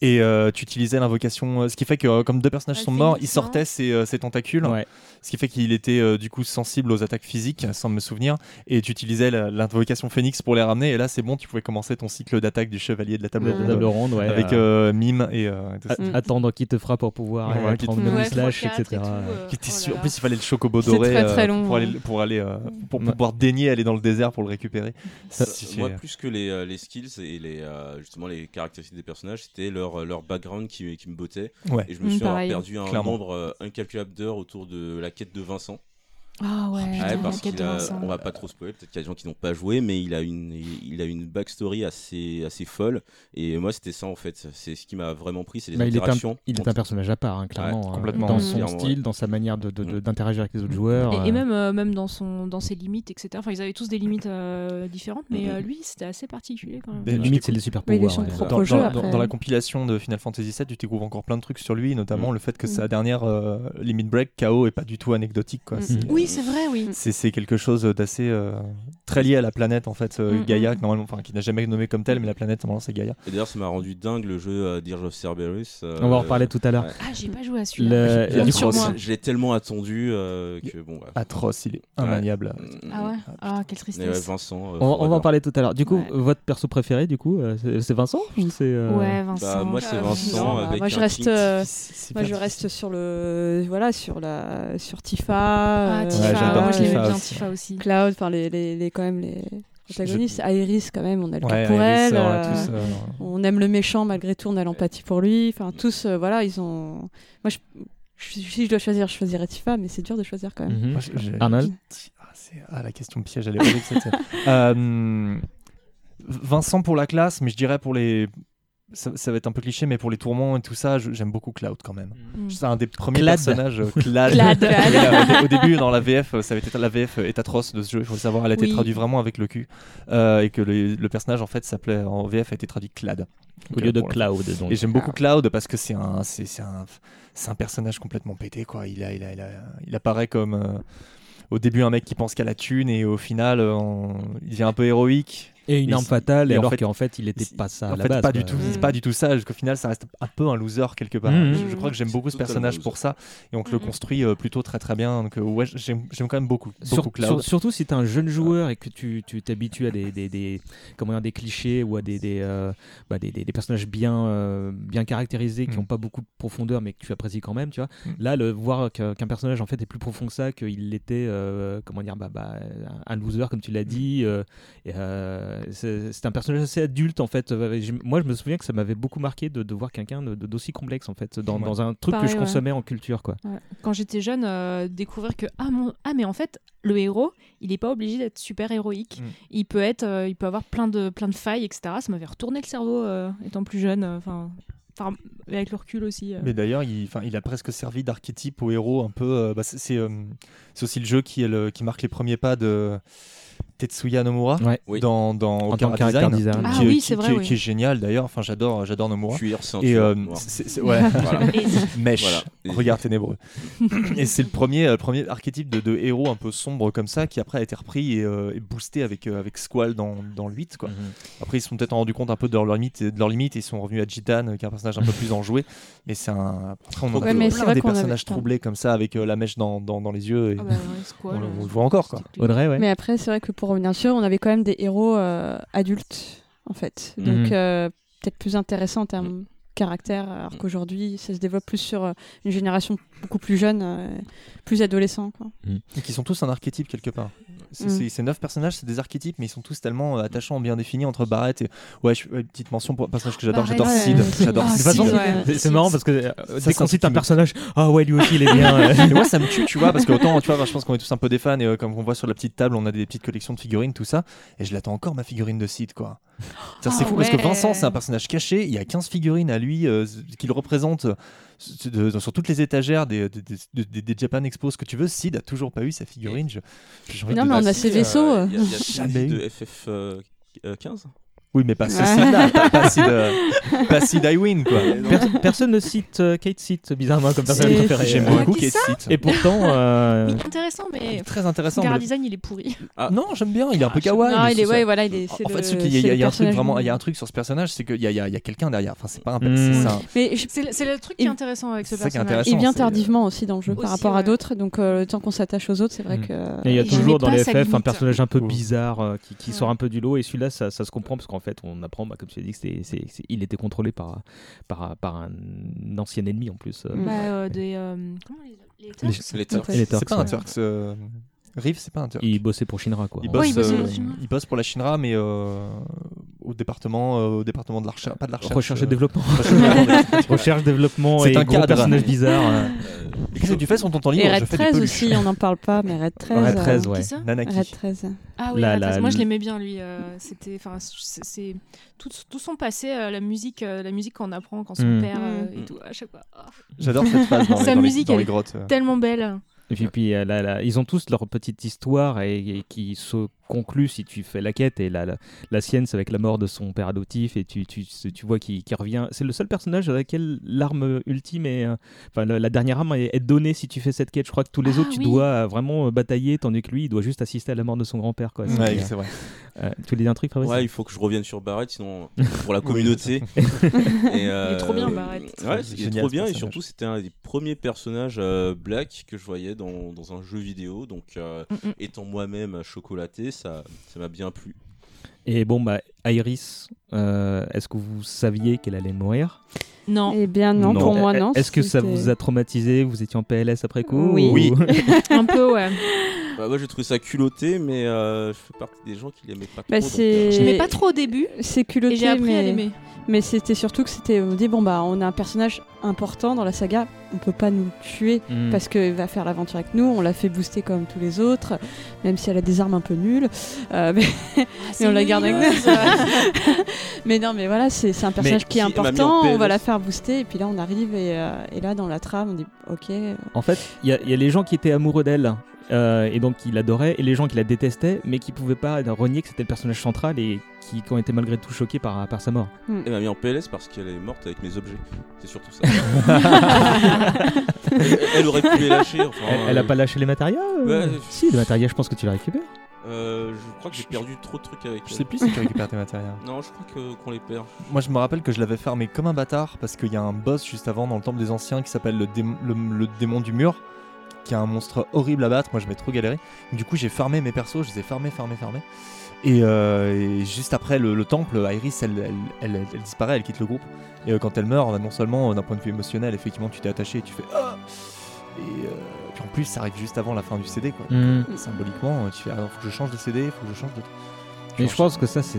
Et euh, tu utilisais l'invocation, euh, ce qui fait que euh, comme deux personnages Ah, sont morts, il sortait ses, ses tentacules, Ouais. ce qui fait qu'il était euh, du coup sensible aux attaques physiques, sans me souvenir, et tu utilisais l'invocation phénix pour les ramener, et là c'est bon, tu pouvais commencer ton cycle d'attaque du chevalier de la table La ronde, table ronde, ouais. avec mime et, euh, tout ça. a- Attendre qui te fera pour pouvoir Ouais, qui te- prendre le Ouais, slash, 3-4 et etc. tout, sûr- En plus, il fallait le chocobo doré très, très euh, long, pour, hein. aller, pour, aller, euh, pour Ouais. pouvoir daigner aller dans le désert pour le récupérer. Ça, moi, plus que les, euh, les skills et les, euh, justement les caractéristiques des personnages, c'était leur, leur background qui, qui me bottait. Ouais. Et je me suis pareil. perdu un Clairement. nombre euh, incalculable d'heures autour de la quête de Vincent. Ah ouais, Ouais, putain, parce qu'il a- on va pas trop spoiler, peut-être qu'il y a des gens qui n'ont pas joué, mais il a une, il a une backstory assez, assez folle. Et moi, c'était ça en fait. C'est ce qui m'a vraiment pris, c'est les Bah, il, est un, interactions. il est un personnage à part, hein, clairement. Ouais, hein, complètement, dans ouais. son style, ouais. dans sa manière de- de- de- Mm. d'interagir avec les autres joueurs. Et, et euh, même, euh, même dans, son, dans ses limites, etc. Enfin, ils avaient tous des limites euh, différentes, mais euh, lui, c'était assez particulier quand même. Mais limite, c'est les super pouvoirs. ouais. dans, jeu, dans- après. dans- dans la compilation de Final Fantasy VII, tu découvres encore plein de trucs sur lui, notamment Mm. le fait que sa dernière euh, limit break KO est pas du tout anecdotique. Quoi. Oui, c'est vrai, oui. C'est c'est quelque chose d'assez euh, très lié à la planète en fait, euh, Mm, Gaïa, mm. que normalement, enfin qui n'a jamais nommé comme telle, mais la planète normalement c'est Gaïa. Et d'ailleurs, ça m'a rendu dingue le jeu euh, Dirge of Cerberus. euh, On va en reparler tout à l'heure. ouais. Ah, j'ai pas joué à Le- celui-là. moi. Je l'ai tellement attendu euh, que bon. ouais. Atroce, il est Ouais. immaniable. Ah ouais Ah, quelle Mais ouais, tristesse. Vincent. euh, On, on va en parler tout à l'heure. Du coup, Ouais. votre perso préféré, du coup, euh, c'est Vincent ou c'est, euh, Ouais, Vincent. Bah, moi, c'est Vincent Non, avec moi je reste, moi je reste sur le, voilà, sur la, sur Tifa, Ah, Tifa, j'adore moi je l'aimais Tifa bien, aussi. Tifa aussi. Cloud, enfin les, les, les, quand même les protagonistes. Iris quand même, on a le Ouais, cœur pour Iris, elle. euh, tous, euh, on aime le méchant malgré tout, on a l'empathie pour lui. Enfin tous, euh, voilà, ils ont. Moi je, je- si je dois choisir, je choisirais Tifa, mais c'est dur de choisir quand même. Mhm. moi, Arnold Ah, c'est- ah, la question piège, elle est horrible cette. Euh, Vincent pour la classe, mais je dirais pour les. Ça, ça va être un peu cliché, mais pour les tourments et tout ça, j'aime beaucoup Cloud quand même. Mm. C'est un des premiers Clad. personnages. euh, Clad. Clad. Là, au, début, dans la VF, euh, ça avait été, la VF est atroce de ce jeu. Il faut le savoir, elle a été Oui. traduite vraiment avec le cul. Euh, et que le, le personnage, en fait, s'appelait en VF a été traduit Clad. Au lieu euh, de Cloud. Donc. Et j'aime beaucoup Cloud parce que c'est un, c'est, c'est un, c'est un personnage complètement pété quoi. Il a, il a, il a- il apparaît comme euh, au début un mec qui pense qu'à la thune et au final euh, on- il devient un peu héroïque. Et une arme fatale, et alors qu'en fait, il était pas ça à en la fait, base. pas du tout, Mm. pas du tout ça. Jusqu'au final, ça reste un peu un loser quelque part. Mhm. Je, crois que j'aime beaucoup ce personnage pour ça et on te le construit euh, plutôt très très bien. Donc euh, ouais, j'aime, j'aime quand même beaucoup, surtout si tu es un jeune joueur et que tu tu t'habitues à des, des, des, comment dire, des clichés ou à des, des, euh, bah, personnages bien, bien caractérisés qui Mm. n'ont pas beaucoup de profondeur mais que tu apprécies quand même. Tu vois. Mm. Là, le, voir qu'un personnage en fait est plus profond que ça, qu'il l'était comment dire, bah, bah, un loser comme tu l'as dit. et, c'est c'est un personnage assez adulte en fait. Euh, Moi, je me souviens que ça m'avait beaucoup marqué de, de voir quelqu'un d'aussi complexe en fait dans, Ouais. dans un truc Pareil, que je ouais. consommais en culture. Quoi. Ouais. Quand j'étais jeune, euh, découvrir que ah, mon... ah mais en fait le héros il n'est pas obligé d'être super héroïque. Mm. Il peut être, euh, il peut avoir plein de plein de failles etc. Ça m'avait retourné le cerveau euh, étant plus jeune. euh, Enfin, avec le recul aussi. euh. Mais d'ailleurs, il, a presque servi d'archétype au héros un peu. euh, bah, euh, c'est aussi le jeu qui, est le, qui marque les premiers pas de Tetsuya Nomura Ouais. Dans, dans En tant Design, design. Ah qui, oui, qui- c'est vrai, qui- oui. qui est génial d'ailleurs. Enfin, j'adore, j'adore Nomura. Cuir, Et euh, ouais, Voilà. mèche, Voilà. Et- regard ténébreux. et c'est le premier, euh, premier archétype de, de héros un peu sombre comme ça qui après a été repris et, euh, et boosté avec, euh, avec Squall dans, dans le 8. Quoi. Mhm. Après, ils se sont peut-être rendus compte un peu de leur limite, de leur limite et ils sont revenus à Jitan, qui est un personnage un peu plus enjoué. Mais c'est un. Après, on Ouais, a mais c'est plein vrai des personnages troublés comme ça avec euh, la mèche dans, dans, dans les yeux. Et Ah bah on, le- euh, voit encore. Quoi. Audrey, ouais. Mais après, c'est vrai que pour revenir sur, on avait quand même des héros euh, adultes, en fait. Donc, Mhm. euh, peut-être plus intéressant en termes caractère, alors qu'aujourd'hui, ça se développe plus sur euh, une génération beaucoup plus jeune, euh, plus adolescent. Quoi. Et qui sont tous un archétype quelque part. C'est Mm. ces neuf personnages, c'est des archétypes, mais ils sont tous tellement euh, attachants, bien définis entre Barrett et. Ouais, je- ouais, petite mention pour un personnage que j'adore, j'adore ouais, Sid. ouais, J'adore ouais. c'est- marrant parce que euh, Ça, dès c'est qu'on un cite un personnage, ah ouais, lui aussi il est bien. euh. Et moi ça me tue tu vois parce que autant tu vois je pense qu'on est tous un peu des fans et euh, comme on voit sur la petite table on a des petites collections de figurines tout ça et je l'attends encore ma figurine de Sid quoi Ça, c'est Ah fou parce que. Vincent c'est un personnage caché il y a 15 figurines à lui euh, qu'il représente euh, de- de- sur toutes les étagères des, des, des- des- Japan Expos que tu veux Sid a toujours pas eu sa figurine je- j'ai envie Non, mais on a ses vaisseaux. euh, Il y a, il y a Jamais Cindy eu. de FF euh, euh, 15 oui mais pas là pas, pas Sid euh, pas Sid Iwin quoi Per- personne ne cite euh, Kate cite bizarrement comme personnage C'est- préféré. j'aime beaucoup Kate ça Sid Et pourtant, euh, Intéressant, mais très intéressant mais le- Design, il est pourri. Ah. non j'aime bien il est un peu Ah, kawaii non, mais il est, c'est- ouais, voilà, il est. c'est En le- fait, ce y a, c'est il y a- le un truc personnage vraiment, du- il y a un truc sur ce personnage, c'est qu'il y a, il y a- il y a quelqu'un derrière. Enfin, c'est pas un. Mm. c'est un- Mais je- C'est le- c'est le truc qui est Il- intéressant avec ce C'est ça qui est personnage. intéressant. il vient c'est- tardivement aussi dans le jeu Aussi, par rapport à ouais. d'autres, donc euh, le temps qu'on s'attache aux autres, c'est vrai Mm. que. Et il y a Il toujours dans pas les sa FF un limite. personnage un peu Ouais. bizarre euh, qui, qui Ouais. sort un peu du lot et celui-là ça, ça se comprend parce qu'en fait on apprend bah, comme tu as dit que c'était- c'est- c'est- il était contrôlé par, par, par un ancien ennemi en plus. euh. Bah, euh, des. euh, comment les, les Turks Les- Les Turks. C'est pas un. Turks. Euh, Riff, c'est pas un Turk. Il bossait pour Shinra quoi. Il bosse, Ouais, il bosse euh, pour Shinra. il bosse pour la Shinra, mais euh, au département, euh, au département de la recherche, pas de la recherche. Recherche et euh, développement. recherche- développement C'est et un gros cadre. personnage bizarre. euh. Et Qu'est-ce que tu fais sur ton temps libre Et Red fais des 13 peluches. aussi, on n'en parle pas, mais Red 13. Red euh, 13, ouais. Nanaki. Red 13. Ah oui, La- Red la- 13. moi je l'aimais bien lui. euh, C'était, enfin, c'est tout, tout son passé, euh, la musique, euh, la musique qu'on apprend quand son Mm. père euh, Mm. et tout. À chaque fois, ah, J'adore cette phase dans les, Sa dans les- musique, dans elle est grottes. euh. tellement belle. Et puis, puis, euh, là, là, ils ont tous leur petite histoire et, et qui se conclut si tu fais la quête. Et la, la, la sienne, c'est avec la mort de son père adoptif. Et tu, tu, tu vois qu'il qu'il revient. C'est le seul personnage à laquelle l'arme ultime est. euh, Enfin, la, la dernière arme est, est donnée si tu fais cette quête. Je crois que tous les Ah, autres, tu oui. dois euh, vraiment euh, batailler, tandis que lui, il doit juste assister à la mort de son grand-père. Quoi. C'est- Ouais, c'est vrai. euh, tu dire un truc, Fabrice Ouais, il faut que je revienne sur Barrett, sinon pour la communauté. Et, Il est euh, trop bien, Barrett. Ouais, C'est il est trop bien et surtout c'était un des premiers personnages euh, black que je voyais dans, dans un jeu vidéo. Donc euh, Mm, mm. étant moi-même chocolaté, ça ça m'a bien plu. Et bon, bah, Iris, euh, est-ce que vous saviez qu'elle allait mourir? Non, Eh bien, non, pour moi, non. Est-ce que ça vous a traumatisé? Vous étiez en PLS après coup Oui. ou- Oui. un peu, ouais. Bah, moi j'ai trouvé ça culotté, mais euh, je fais partie des gens qui l'aimaient pas trop. Bah, c'est- euh, Je l'aimais pas trop au début C'est et culotté, j'ai appris à mais, l'aimer. mais c'était surtout que c'était. On dit, bon, bah, on a un personnage important dans la saga, on peut pas nous le tuer Hmm. parce qu'il va faire l'aventure avec nous, on l'a fait booster comme tous les autres, même si elle a des armes un peu nulles. Euh, mais, mais on la garde avec nous. mais non, mais voilà, c'est c'est un personnage qui est qui important, on va la faire booster, et puis là on arrive, et, euh, et là dans la trame, on dit, ok. En fait, il y, a- il y a les gens qui étaient amoureux d'elle euh, et donc qui l'adoraient, et les gens qui la détestaient, mais qui pouvaient pas renier que c'était le personnage central et qui, qui ont été malgré tout choqués par, par sa mort. Elle m'a mis en PLS parce qu'elle est morte avec mes objets. C'est surtout ça. elle, elle aurait pu les lâcher. Enfin, elle, elle a euh, pas lâché les matérias euh Ouais. Si, les matérias, je pense que tu les récupères. euh, je crois que j'ai perdu trop de trucs avec Je sais plus si tu récupères tes matériels. Non, je crois que qu'on les perd. Moi, je me rappelle que je l'avais fermé comme un bâtard parce qu'il y a un boss juste avant dans le temple des anciens qui s'appelle le, démon- le, le démon du mur, qui un monstre horrible à battre. Moi, je vais trop galérer. Du coup, j'ai fermé mes persos, je les ai fermés, fermés, fermés. Et, euh, et juste après le, le temple, Iris, elle, elle, elle- elle disparaît, elle quitte le groupe. Et euh, quand elle meurt, bah, non seulement euh, d'un point de vue émotionnel, effectivement, tu t'es attaché et tu fais Ah Et puis en plus, ça arrive juste avant la fin du CD, quoi. Euh, symboliquement, tu fais Alors, faut que je change de CD, faut que je change de. Mais je pense que ça, c'est-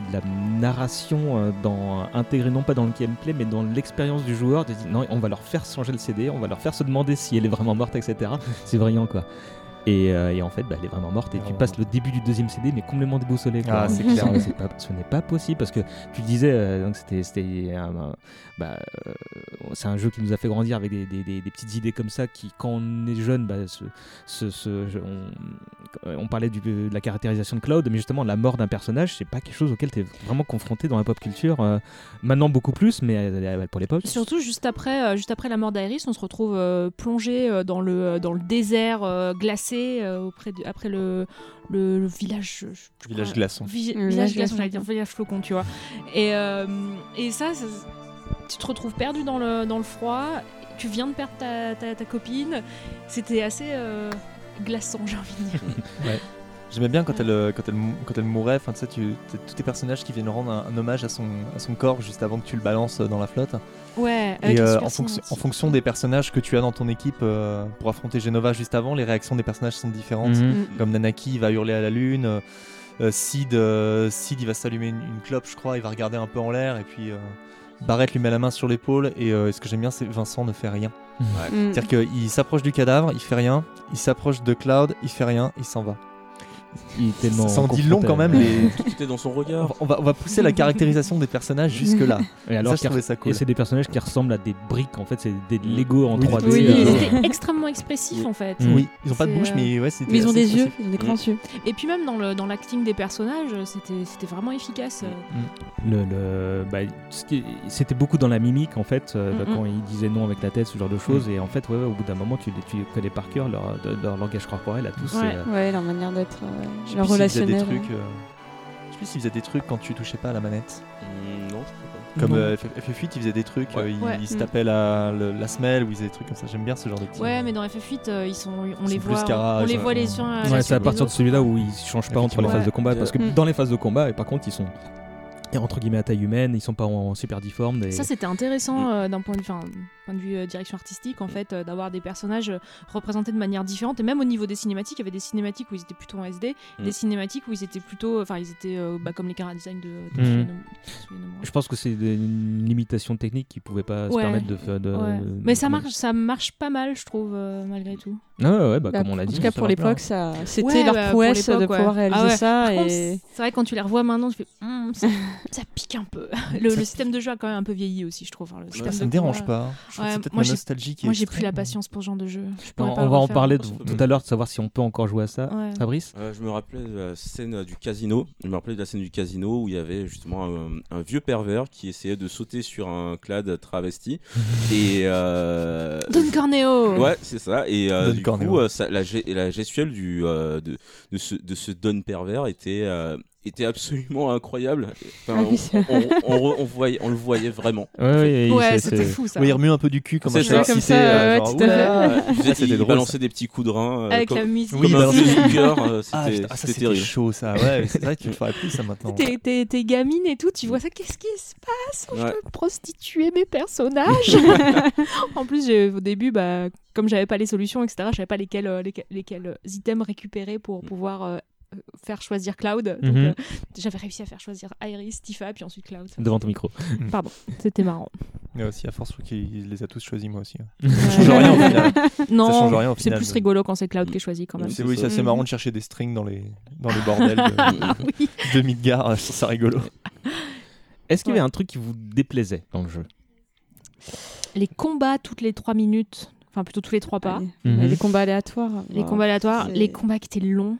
de la narration euh, dans, intégrée non pas dans le gameplay, mais dans l'expérience du joueur. Non, on va leur faire changer le CD, on va leur faire se demander si elle est vraiment morte, etc. c'est brillant, quoi. Et, euh, et en fait, bah, elle est vraiment morte. Et tu passes le début du deuxième CD, mais complètement déboussolé. quoi. Ah, c'est clair. C'est- c'est pas- ce n'est pas possible parce que tu disais, euh, donc c'était, c'était un- un- bah, euh, c'est un jeu qui nous a fait grandir avec des, des- des- des petites idées comme ça qui, quand on est jeune, bah, on, on parlait du- de la caractérisation de Cloud, mais justement la mort d'un personnage, c'est pas quelque chose auquel tu es vraiment confronté dans la pop culture. euh, maintenant beaucoup plus, mais euh, pour l'époque. Surtout juste après, euh, juste après la mort d'Iris, on se retrouve euh, plongé euh, dans le dans le désert euh, glacé euh, auprès du- après le le, le village je- je Village crois- glaçon. Vi- Le village glaçon, j'allais dire village flocon, tu vois. Et euh, et ça, ça- tu te retrouves perdu dans le dans le froid. Tu viens de perdre ta, ta, ta copine. C'était assez euh, glaçant, j'ai envie de dire. J'aimais bien quand elle, quand elle, mou- quand elle mourait, enfin, tu sais, tu, t'as tous tes personnages qui viennent rendre un, un hommage à son, à son corps juste avant que tu le balances dans la flotte. Ouais, Et avec les euh, en, fonction- cinématiques. en fonction des personnages que tu as dans ton équipe euh, pour affronter Genova juste avant, les réactions des personnages sont différentes. Mhm. Comme Nanaki, il va hurler à la lune. euh, euh, Sid, euh, Sid, il va s'allumer une, une clope, je crois, il va regarder un peu en l'air et puis euh, Barrett lui met la main sur l'épaule et euh, ce que j'aime bien c'est Vincent ne fait rien. Mm. C'est-à-dire qu'il s'approche du cadavre, il fait rien, il s'approche de Cloud, il fait rien, il s'en va. Il est tellement Ça en dit long quand même. Les... Tout est dans son regard. On va, on va pousser la caractérisation des personnages jusque là. Et alors, ça, je ça cool. et c'est des personnages qui ressemblent à des briques, en fait, c'est des Lego en Oui, 3D. Oui, euh, ils étaient extrêmement expressifs en fait. Mm. Oui, ils ont pas de bouche, euh, mais ouais, c'était Mais ils ont des yeux, expressif. ils ont des grands yeux. Et puis même dans le dans l'acting des personnages, c'était c'était vraiment efficace. Le, le- bah, c'était beaucoup dans la mimique en fait, euh, quand ils disaient non avec la tête, ce genre de choses. Et en fait, ouais, ouais, au bout d'un moment, tu, les- tu connais par cœur leur, leur langage corporel à tous. Ouais. et, euh, Ouais, leur manière d'être, euh, Je sais plus s'ils faisaient relationnel. Des trucs, euh, Je sais plus s'ils faisaient des trucs quand tu touchais pas à la manette. Mm, non, je crois pas. Comme euh, F- FF8, ils faisaient des trucs, Ouais. euh, Ouais. ils se tapaient la, le- la semelle ou ils faisaient des trucs comme ça. J'aime bien ce genre de petits. Ouais, mais dans FF8, euh, ils sont, on Ils les voit, carrage, on les voit les uns Ouais, c'est à partir de celui-là où ils changent pas entre les phases de combat. Parce que dans les phases de combat, et par contre, ils sont entre guillemets à taille humaine, ils sont pas en super difformes. et- Ça, c'était intéressant Mm. euh, d'un point de vue, point de vue euh, direction artistique, en fait, euh, d'avoir des personnages représentés de manière différente. Et même au niveau des cinématiques, il y avait des cinématiques où ils étaient plutôt en SD, Mm. des cinématiques où ils étaient plutôt, enfin, ils étaient euh, bah, comme les cara design de. de. Je pense que c'est une limitation technique qui pouvait pas se permettre de faire. De, Ouais. de- Mais ça marche, ça marche pas mal, je trouve, euh, malgré tout. Ah ouais, ouais, bah, Bah, comme on l'a en dit. tout cas, pour l'époque, ça, c'était Ouais, leur bah, prouesse de pouvoir réaliser Ah ouais. ça. Et... c'est vrai, quand tu les revois maintenant, je fais, Hum, ça, pique un peu. Le, le système de jeu a quand même un peu vieilli aussi, je trouve. Enfin, le système ça de me dérange pas. Je Ouais, peut-être moi, ma j'ai- nostalgie qui est Moi, j'ai plus la patience pour ce genre de jeu. Je On, va en parler de- tout à l'heure, de savoir si on peut encore jouer à ça. Ouais. Fabrice Euh, je me rappelais de la scène du casino. Je me rappelais de la scène du casino où il y avait justement un, un vieux pervers qui essayait de sauter sur un clad travesti. et euh, Don Corneo Ouais, c'est ça. Et euh, du Corneo. coup, euh, ça- la, ge- la gestuelle du, euh, de, de, ce, de ce Don pervers était, euh, était absolument incroyable. Enfin, Ah on, on, on- on voyait, on le voyait vraiment. Ouais, ouais, Ouais, c'était c'est- fou ça. Oui, il remue un peu du cul comme ça. Comme ça, euh, ouais, genre, tout à fait. oula. Il, drôle, balançait ça. des petits coups de rein. euh, Avec comme, la musique. Oui, comme un cœur. euh, Ah, C'était ah, c'était terrible. chaud ça. Ouais, c'est vrai que tu le ferais plus ça maintenant. T'es, gamine et tout, tu vois ça, qu'est-ce qui se passe Je Ouais. peux prostituer mes personnages En plus, au début, bah, comme j'avais pas les solutions, etc., je savais pas lesquels, euh, lesquels, lesquels, items récupérer pour pouvoir euh, euh, faire choisir Cloud. Mhm. euh, j'avais réussi à faire choisir Iris, Tifa, puis ensuite Cloud. Devant ton micro. Pardon, c'était marrant. Mais aussi, à force, qu'il les a tous choisis, moi aussi. Ouais. Ça change rien au final. Non, c'est plus rigolo quand c'est Cloud qui est choisi quand même. C'est oui, ça c'est Mhm. marrant de chercher des strings dans les, dans les bordels de, Oui. de Midgar, je trouve ça rigolo. Est-ce qu'il y avait Ouais. un truc qui vous déplaisait dans le jeu? Les combats toutes les 3 minutes, enfin plutôt tous les 3 pas. Mhm. Les combats aléatoires. Les combats aléatoires, c'est- les combats qui étaient longs.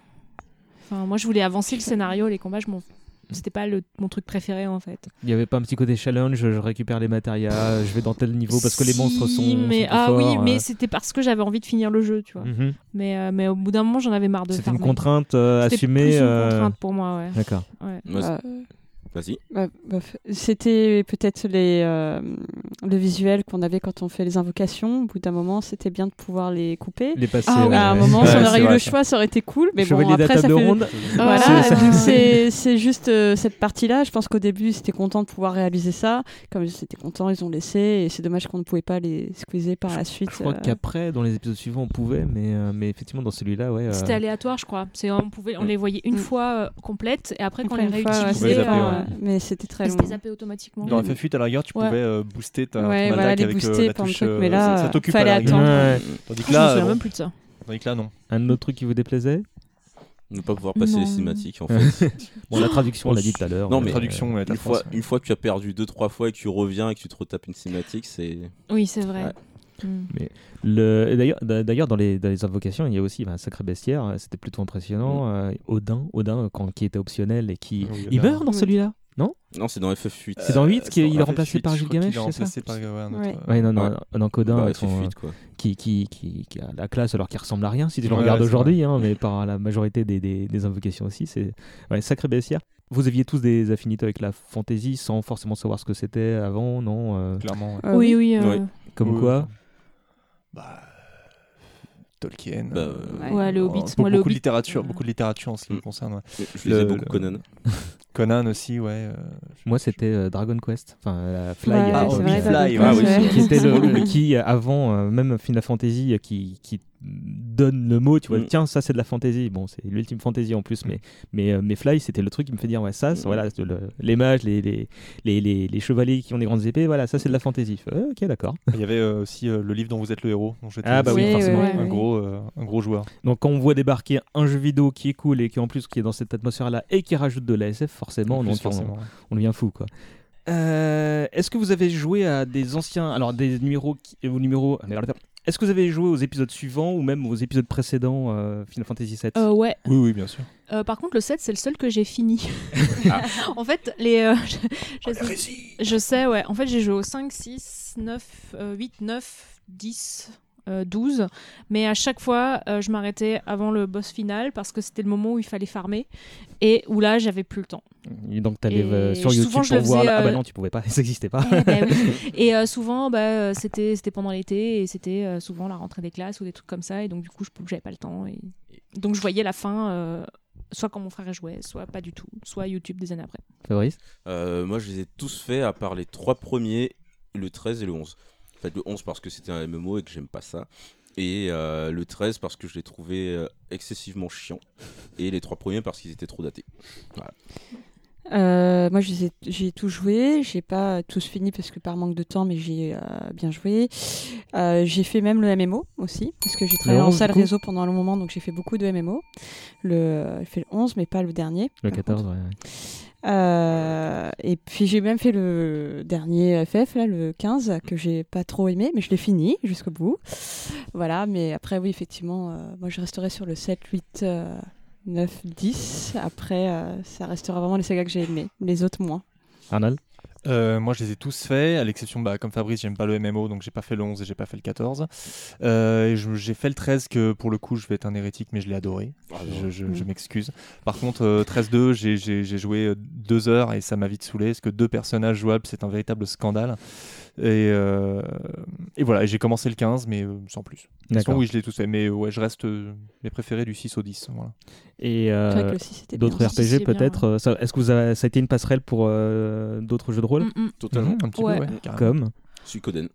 Enfin, moi, je voulais avancer le scénario. Les combats, je m'en... c'était pas le... mon truc préféré en fait. Il n'y avait pas un petit côté challenge, je récupère les matérias, je vais dans tel niveau parce que les monstres sont. Mais sont plus ah oui, mais euh. c'était parce que j'avais envie de finir le jeu, tu vois. Mhm. Mais euh, mais au bout d'un moment, j'en avais marre de. C'était une contrainte euh, assumée. plus une contrainte pour moi, ouais. D'accord. Ouais. Bah, Vas-y. bah, bah, c'était peut-être les euh, le visuel qu'on avait quand on fait les invocations. Au bout d'un moment, c'était bien de pouvoir les couper. Les passer. Ah ouais. à un moment, Ouais, si on aurait eu vrai, le choix, ça aurait été cool. Mais Chevalier bon, après, ça fait... ronde. Voilà, C'est- juste euh, cette partie-là. Je pense qu'au début, c'était content de pouvoir réaliser ça. Comme c'était content, ils ont laissé. Et c'est dommage qu'on ne pouvait pas les squeezer par la suite. Je crois euh. qu'après, dans les épisodes suivants, on pouvait, mais, euh, mais effectivement, dans celui-là, ouais. euh, C'était aléatoire, je crois. On pouvait, on les voyait une Mm. fois euh, complètes et après, quand on les réutilisait, euh, mais c'était très long. étaient zappés automatiquement. Dans FF8, à la rigueur, tu Ouais. pouvais euh, booster ta, Ouais, ton voilà, attaque avec euh, booster la par le touche. truc, euh, mais là, ça, ça euh, t'occupe à fallait la rigueur. attendre. Ouais. Tandis Je que me là, souviens bon, même plus de ça. tandis que là, non. Un autre truc qui vous déplaisait Ne pas pouvoir passer Non. les cinématiques en fait. Bon, la traduction, on l'a dit tout à l'heure. Non, euh, mais traduction, une, fois, une fois que tu as perdu deux trois fois et que tu reviens et que tu te retapes une cinématique, c'est. Oui, c'est vrai. Mm. Le... et D'ailleurs, d'a- d'ailleurs dans, les, dans les invocations, il y a aussi bah, un sacré bestiaire. euh, C'était plutôt impressionnant. euh, Odin, Odin euh, quand, qui était optionnel et qui. Oui, il meurt dans Oui. celui-là Non? Non, c'est dans FF8. C'est dans 8 Euh, qu'il c'est est dans remplacé FF8, par Gilgamesh, c'est ça? remplacé par Ouais. Ouais, non, non, Ouais. non, Odin, Bah, ils sont, FF8 quoi. qui, qui, qui, qui a la classe alors qu'il ressemble à rien si tu le Ouais, regardes aujourd'hui, hein, mais par la majorité des, des, des invocations aussi, c'est ouais, sacré bestiaire. Vous aviez tous des affinités avec la fantasy sans forcément savoir ce que c'était avant, non euh, Clairement. Euh, oui, oui. euh. Comme Oui, quoi Bah, Tolkien. Bah, euh, Ouais, le Hobbit, beaucoup, moi, le beaucoup de Hobbit. littérature, beaucoup de littérature en ce qui me concerne. ouais. Je lisais beaucoup Conan. Conan aussi, ouais. euh, Moi, c'était euh, Dragon Quest, enfin euh, Fly, Ouais, c'est vrai, Fly, ouais, oui, ouais. qui était le, le- qui avant euh, même Final Fantasy qui, qui donne le mot tu vois Mm. tiens ça c'est de la fantasy bon c'est l'ultime fantasy en plus mais mais euh, mais Fly c'était le truc qui me fait dire ouais ça c'est- voilà le- les mages les les, les les les chevaliers qui ont des grandes épées voilà ça c'est de la fantasy Euh, ok d'accord Il y avait euh, aussi euh, le livre dont vous êtes le héros. Dont j'étais Ah bah oui, forcément. un, Gros, euh, un gros joueur. donc quand on voit débarquer un jeu vidéo qui est cool et qui en plus qui est dans cette atmosphère là et qui rajoute de la SF forcément plus, on- forcément, ouais. on devient fou quoi. Euh, Est-ce que vous avez joué à des anciens, alors des numéros, qui, euh, aux numéros, est-ce que vous avez joué aux épisodes suivants ou même aux épisodes précédents euh, Final Fantasy VII Euh, ouais. Oui, oui, bien sûr. Euh, par contre, le 7, c'est le seul que j'ai fini. en fait, les. euh, je, je- je sais, ouais. En fait, j'ai joué au 5, 6, 9, euh, 8, 9, 10. Euh, 12 mais à chaque fois euh, je m'arrêtais avant le boss final parce que c'était le moment où il fallait farmer et où là j'avais plus le temps Et donc t'allais Et euh, sur YouTube pour voir. Ah bah euh, non, tu pouvais pas, ça existait pas. Eh ben oui. Et euh, souvent, bah, euh, c'était c'était pendant l'été et c'était euh, souvent la rentrée des classes ou des trucs comme ça. Et donc, du coup, je j'avais pas le temps. Et... Donc, je voyais la fin, euh, soit quand mon frère jouait, soit pas du tout, soit YouTube des années après. Fabrice? Euh, moi, je les ai tous faits à part les trois premiers, le 13 et le 11. En fait, le 11 parce que c'était un MMO et que j'aime pas ça. Et euh, le 13 parce que je l'ai trouvé euh, excessivement chiant. Et les trois premiers parce qu'ils étaient trop datés. Voilà. Euh, moi, j'ai tout joué. J'ai pas tous fini parce que par manque de temps, mais j'ai euh, bien joué. Euh, j'ai fait même le MMO aussi parce que j'ai travaillé en 11, salle réseau pendant un long moment, donc j'ai fait beaucoup de MMO. Le, j'ai fait le 11, mais pas le dernier. Le par 14, contre. ouais. ouais. Euh, et puis j'ai même fait le dernier FF, là, le 15, que j'ai pas trop aimé, mais je l'ai fini jusqu'au bout. Voilà, mais après, oui, effectivement, euh, moi je resterai sur le 7, 8, euh, 9, 10. Après, euh, ça restera vraiment les sagas que j'ai aimés, les autres moins. Arnold? Euh, moi, je les ai tous faits, à l'exception, bah, comme Fabrice, j'aime pas le MMO, donc j'ai pas fait le 11 et j'ai pas fait le 14. Euh, j'ai fait le 13, que pour le coup, je vais être un hérétique, mais je l'ai adoré. je je- je m'excuse. Par contre, euh, 13-2, j'ai- j'ai joué euh, deux heures et ça m'a vite saoulé, parce que deux personnages jouables, c'est un véritable scandale. Et, euh, et voilà, j'ai commencé le 15, mais euh, sans plus. De toute façon, D'accord. oui, je l'ai tous fait, mais ouais, je reste euh, mes préférés du 6 au 10. Voilà. Et euh, d'autres RPG peut-être Est-ce que vous avez, ça a été une passerelle pour euh, d'autres jeux de rôle? Mm, mm. Totalement. Mhm, un petit Ouais. peu, ouais, carrément. Comme? Suikoden.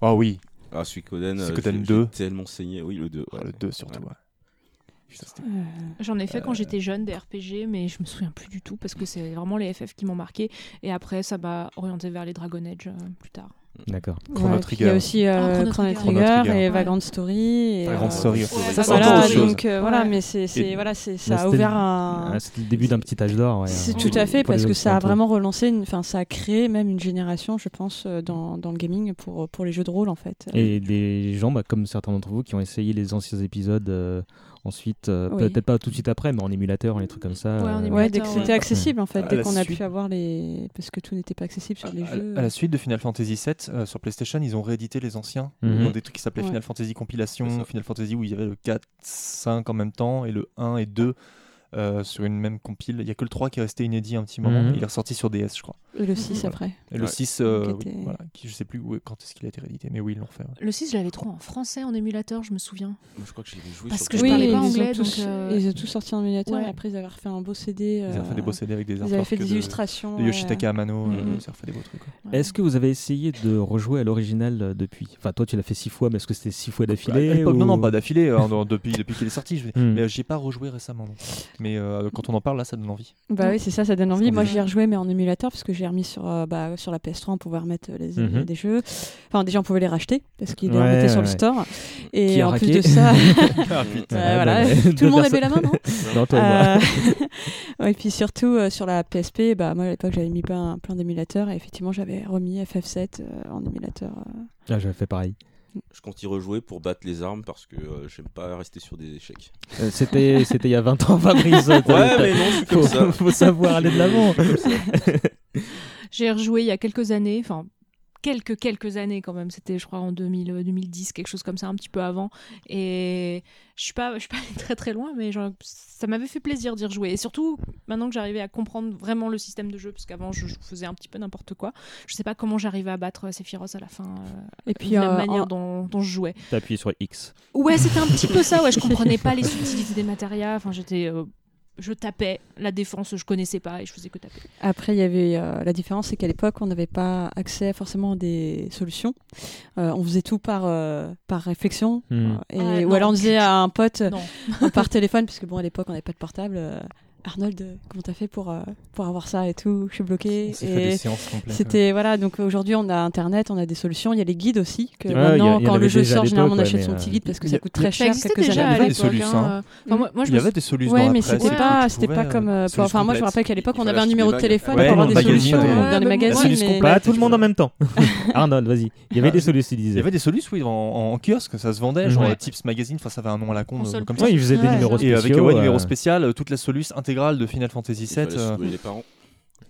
Ah oui, Ah, Suikoden. Suikoden j'ai- 2. j'ai tellement saigné. Oui, le 2. Ah, le 2 surtout. Euh, J'en ai fait quand j'étais jeune des RPG, mais je me souviens plus du tout parce que c'est vraiment les FF qui m'ont marqué. Et après, ça m'a orienté vers les Dragon Age euh, plus tard. D'accord. Chrono ouais, puis Il y a aussi euh, Ah, Chrono Chrono Trigger. Trigger, Chrono Trigger. et Ouais. Vagrant Story. Et, Vagrant euh, Story. Ouais, Ça, c'est Vagrant Voilà, chose. donc euh, voilà, Ouais. mais c'est c'est- Et- voilà, c'est Mais ça a ouvert un. Ah, C'était le début d'un petit âge d'or. ouais, C'est euh, tout à fait parce que ça a vraiment relancé, enfin ça a créé même une génération, je pense, euh, dans, dans le gaming pour pour les jeux de rôle en fait. Et des gens, bah, comme certains d'entre vous, qui ont essayé les anciens épisodes euh, ensuite, euh, Oui. peut-être pas tout de suite après, mais en émulateur, les trucs comme ça. Ouais, en euh, émulateur. Ouais, dès que ouais. c'était accessible en fait, À dès qu'on a suite- pu avoir les, parce que tout n'était pas accessible sur les À- jeux. À, la suite de Final Fantasy VII euh, sur PlayStation, ils ont réédité les anciens. Mhm. Ils ont des trucs qui s'appelaient Ouais. Final Fantasy Compilation. Final Fantasy où il y avait le 4, 5 en même temps et le 1 et 2 euh, sur une même compile. Il y a que le 3 qui est resté inédit un petit moment. Mhm. Il est ressorti sur DS, je crois. Et le 6 après. Et le Ouais. 6, euh, Qui oui, était- voilà, qui, je sais plus où- quand est-ce qu'il a été réédité, mais oui, ils l'ont fait. ouais. Le 6, je l'avais trop en français en émulateur, je me souviens. Moi, je crois que j'y avais joué Parce sur que je oui, parlais pas ils anglais, ont tous, donc, euh, ils ont tous sorti en émulateur ouais. et après ils avaient refait un beau CD. Ils ont fait des beaux euh, CD avec des Ils avaient fait des de- illustrations. de ouais. Yoshitaka Amano, euh, Mhm. ça a refait des beaux trucs. Est-ce que vous avez essayé de rejouer à l'original depuis? Enfin, toi, tu l'as fait six fois, mais est-ce que c'était six fois À d'affilée Non, non, pas d'affilée, non, depuis, depuis qu'il est sorti. Je... Hmm. Mais j'ai pas rejoué récemment. Mais euh, quand on en parle, là, ça donne envie. Bah oui, c'est ça, ça donne envie. Moi, j'y ai rejoué, mais en émulateur, parce que j'ai remis sur, euh, bah, sur la PS3, on pouvait remettre euh, les, Mhm. des jeux. Enfin, déjà, on pouvait les racheter, parce qu'ils les Ouais, remettaient sur le store. Qui Et a en raqué plus de ça, Ah, euh, voilà, bah, tout deux le monde a personnes. levé la main, non Non, toi et moi. Euh, et puis surtout, euh, sur la PSP, bah, moi, à l'époque, j'avais mis plein, plein d'émulateurs, et effectivement, j'avais remis FF7 euh, en émulateur. euh. Ah, j'avais fait pareil. Je compte y rejouer pour battre les armes parce que euh, j'aime pas rester sur des échecs. Euh, C'était c'était il y a 20 ans, Fabrice. Ouais, mais non, je suis comme faut, ça. faut savoir aller de l'avant. J'ai rejoué il y a quelques années, enfin quelques quelques années quand même. C'était, je crois, en 2000, 2010, quelque chose comme ça, un petit peu avant. Et je suis pas, je suis pas allée très très loin, mais genre, ça m'avait fait plaisir d'y rejouer. Et surtout, maintenant que j'arrivais à comprendre vraiment le système de jeu, parce qu'avant je, je faisais un petit peu n'importe quoi. Je sais pas comment j'arrivais à battre Sephiroth à la fin. euh, Et puis, de la euh, manière en- dont, dont je jouais. T'as appuyé sur X. Ouais, c'était un petit peu ça. Ouais, je comprenais pas les subtilités des matérias. Enfin, j'étais, euh, je tapais la défense, je connaissais pas et je faisais que taper. Après, il y avait euh, la différence, c'est qu'à l'époque, on n'avait pas accès forcément à des solutions. Euh, on faisait tout par euh, par réflexion, Hmm. Et Ouais, ou non. alors on disait à un pote par téléphone, puisque bon, à l'époque, on n'avait pas de portable. Arnold, euh, comment t'as fait pour euh, pour avoir ça et tout? Je suis bloqué. On s'est fait des Et séances complètes, C'était voilà. Donc aujourd'hui, on a Internet, on a des solutions. Il y a les guides aussi. Que Ouais, il y a- maintenant, quand le jeu sort, généralement, on achète ouais, son petit euh, guide parce que ça coûte Ça très cher existait quelques déjà années Il y avait des solutions Ouais, mais c'était et pas, c'était pas comme. Enfin, moi, je me rappelle qu'à l'époque, on avait un numéro de téléphone pour avoir des solutions dans les magazines. Pas tout le monde en même temps. Arnold, vas-y. Il y avait des solutions, il Il y avait des solutions, oui, en, kiosque, ça se vendait, genre Tips Magazine, enfin ça avait un nom à la con, comme ça. Ouais, il faisait des numéros Et spéciaux. avec un numéro spécial, toute la soluce intégrale de Final Fantasy VII. euh, les parents.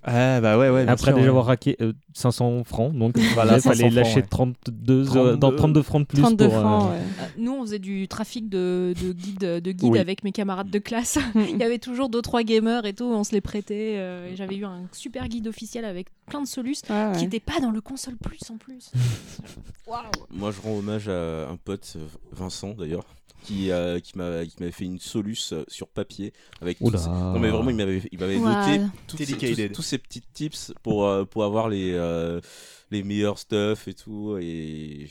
Ah bah ouais, ouais. bien Après sûr, déjà ouais. avoir raqué euh, 500 francs, donc Voilà, il fallait 500 francs, lâcher ouais. 32, euh, dans 32. 32 francs de plus 32 pour, euh, francs, ouais. Euh, Nous, on faisait du trafic de, de guides de guide Oui. avec mes camarades de classe. Il y avait toujours deux trois gamers et tout, on se les prêtait. euh, et J'avais eu un super guide officiel avec plein de ouais. qui n'étaient pas dans le console plus en plus. Moi, je rends hommage à un pote, euh, Vincent d'ailleurs, qui, euh, qui m'a- qui m'avait fait une soluce euh, sur papier avec ces- Non, mais vraiment, il m'avait il m'avait noté tous ces, tous- tous ces petits tips pour, euh, pour avoir les, euh, les meilleurs stuff et tout. Et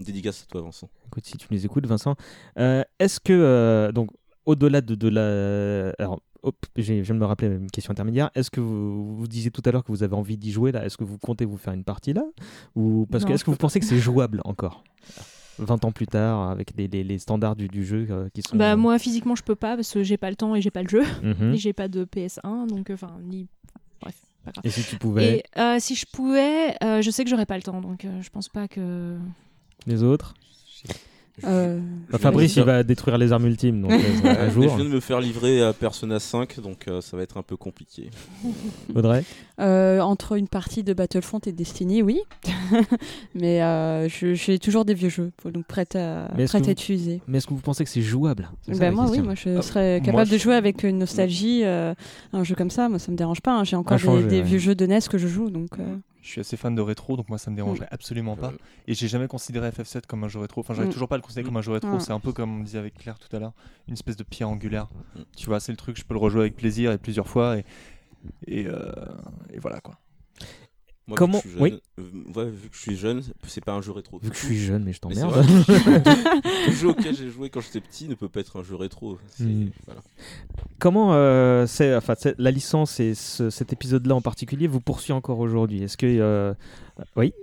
dédicace à toi, Vincent. Écoute, si tu nous écoutes, Vincent, euh, est-ce que, euh, donc, au-delà de, de la. Alors, hop, j'ai- je viens de me rappeler une question intermédiaire. Est-ce que vous, vous disiez tout à l'heure que vous avez envie d'y jouer là? Est-ce que vous comptez vous faire une partie là? Ou parce que est-ce que vous pensez que c'est jouable encore? 20 ans plus tard, avec les, les- les standards du, du jeu euh, qui sont. Bah moi physiquement je peux pas parce que j'ai pas le temps et j'ai pas le jeu Mhm. et j'ai pas de PS1 donc euh, enfin ni bref pas grave. Et si tu pouvais, Et euh, si je pouvais, euh, je sais que j'aurais pas le temps donc euh, je pense pas que. les autres? Euh, Bah, Fabrice, il va détruire les armes ultimes, donc euh, un jour. je viens de me faire livrer à Persona 5, donc euh, ça va être un peu compliqué. Audrey Euh, entre une partie de Battlefront et Destiny, oui. mais euh, je- j'ai toujours des vieux jeux, donc prêts à, que à vous- être utilisés. Mais est-ce que vous pensez que c'est jouable? Ben moi, oui, moi je Euh, serais moi, capable de jouer avec une nostalgie euh, un jeu comme ça. Moi, ça me dérange pas. hein. J'ai encore des, changer, des ouais. vieux jeux de NES que je joue, donc. Je suis assez fan de rétro, donc moi ça me dérangerait absolument pas. Euh, Et j'ai jamais considéré FF7 comme un jeu rétro. Enfin, j'arrive Mm. toujours pas à le considérer comme un jeu rétro. C'est un peu comme on disait avec Claire tout à l'heure, une espèce de pierre angulaire. Mm. Tu vois, c'est le truc, je peux le rejouer avec plaisir et plusieurs fois. Et, et, euh, et voilà quoi. Moi, Comment- vu que, je suis oui. jeune, euh, ouais, vu que je suis jeune, c'est pas un jeu rétro. Vu que je suis jeune, mais je t'emmerde. Le jeu auquel j'ai joué quand j'étais petit ne peut pas être un jeu rétro. Mm. voilà. Comment euh, c'est, enfin, c'est- la licence et ce- cet épisode-là en particulier vous poursuit encore aujourd'hui? Est-ce que, euh, oui,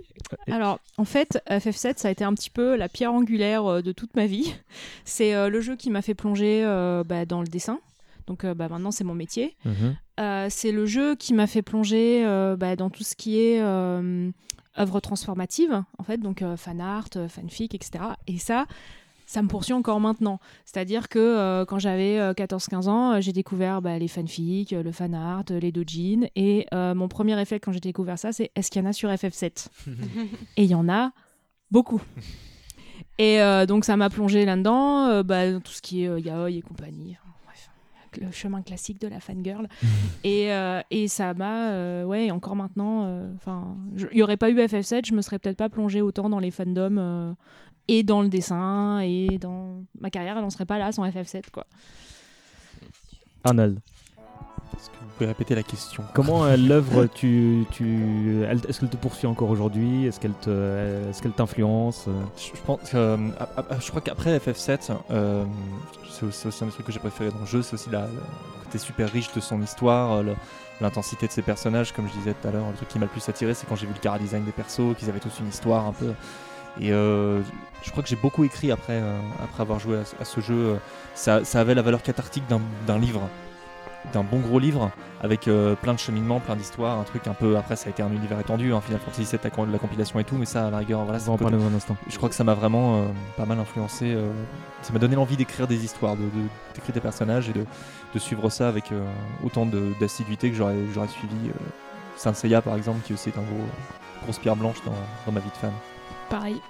Alors, en fait, FF7, ça a été un petit peu la pierre angulaire de toute ma vie. C'est euh, le jeu qui m'a fait plonger euh, bah, dans le dessin. Donc euh, bah, maintenant, c'est mon métier. Mhm. Euh, c'est le jeu qui m'a fait plonger euh, bah, dans tout ce qui est euh, œuvre transformative, en fait, donc euh, fan art, fanfic, etc. Et ça, ça me poursuit encore maintenant. C'est-à-dire que euh, quand j'avais euh, 14-15 ans, euh, j'ai découvert bah, les fanfics, le fan art, les dojins. Et euh, mon premier réflexe quand j'ai découvert ça, c'est est-ce qu'il y en a sur FF7 Et il y en a beaucoup. Et euh, donc ça m'a plongé là-dedans, euh, bah, dans tout ce qui est euh, yaoi et compagnie. Le chemin classique de la fangirl. et, euh, et ça m'a, euh, ouais, encore maintenant, euh, enfin, il n'y aurait pas eu FF7, je me serais peut-être pas plongé autant dans les fandoms euh, et dans le dessin et dans ma carrière, elle n'en serait pas là sans FF7, quoi. Arnold, Est-ce que pouvez répéter la question comment euh, l'œuvre, tu, tu, est-ce qu'elle te poursuit encore aujourd'hui? Est-ce qu'elle te, est-ce qu'elle t'influence? Je je pense que, euh, je crois qu'après FF7, euh, c'est aussi, un des trucs que j'ai préféré dans le jeu, c'est aussi la, le côté super riche de son histoire, euh, l'intensité de ses personnages, comme je disais tout à l'heure. Le truc qui m'a le plus attiré, c'est quand j'ai vu le cara design des persos, qu'ils avaient tous une histoire un peu. Et euh, je crois que j'ai beaucoup écrit après, euh, après avoir joué à, ce- à ce jeu. Ça, ça avait la valeur cathartique d'un d'un livre, d'un bon gros livre, avec euh, plein de cheminements, plein d'histoires, un truc un peu. Après, ça a été un univers étendu, hein, Final Fantasy VII, la, la compilation et tout, mais ça, à la rigueur, voilà, On c'est va en parler dans un instant. je crois que ça m'a vraiment euh, pas mal influencé. euh, ça m'a donné l'envie d'écrire des histoires, de, de- d'écrire des personnages et de, de suivre ça avec euh, autant d'assiduité que j'aurais, j'aurais suivi euh, Saint Seiya par exemple, qui aussi est un gros, grosse pierre blanche dans, dans ma vie de fan. Pareil.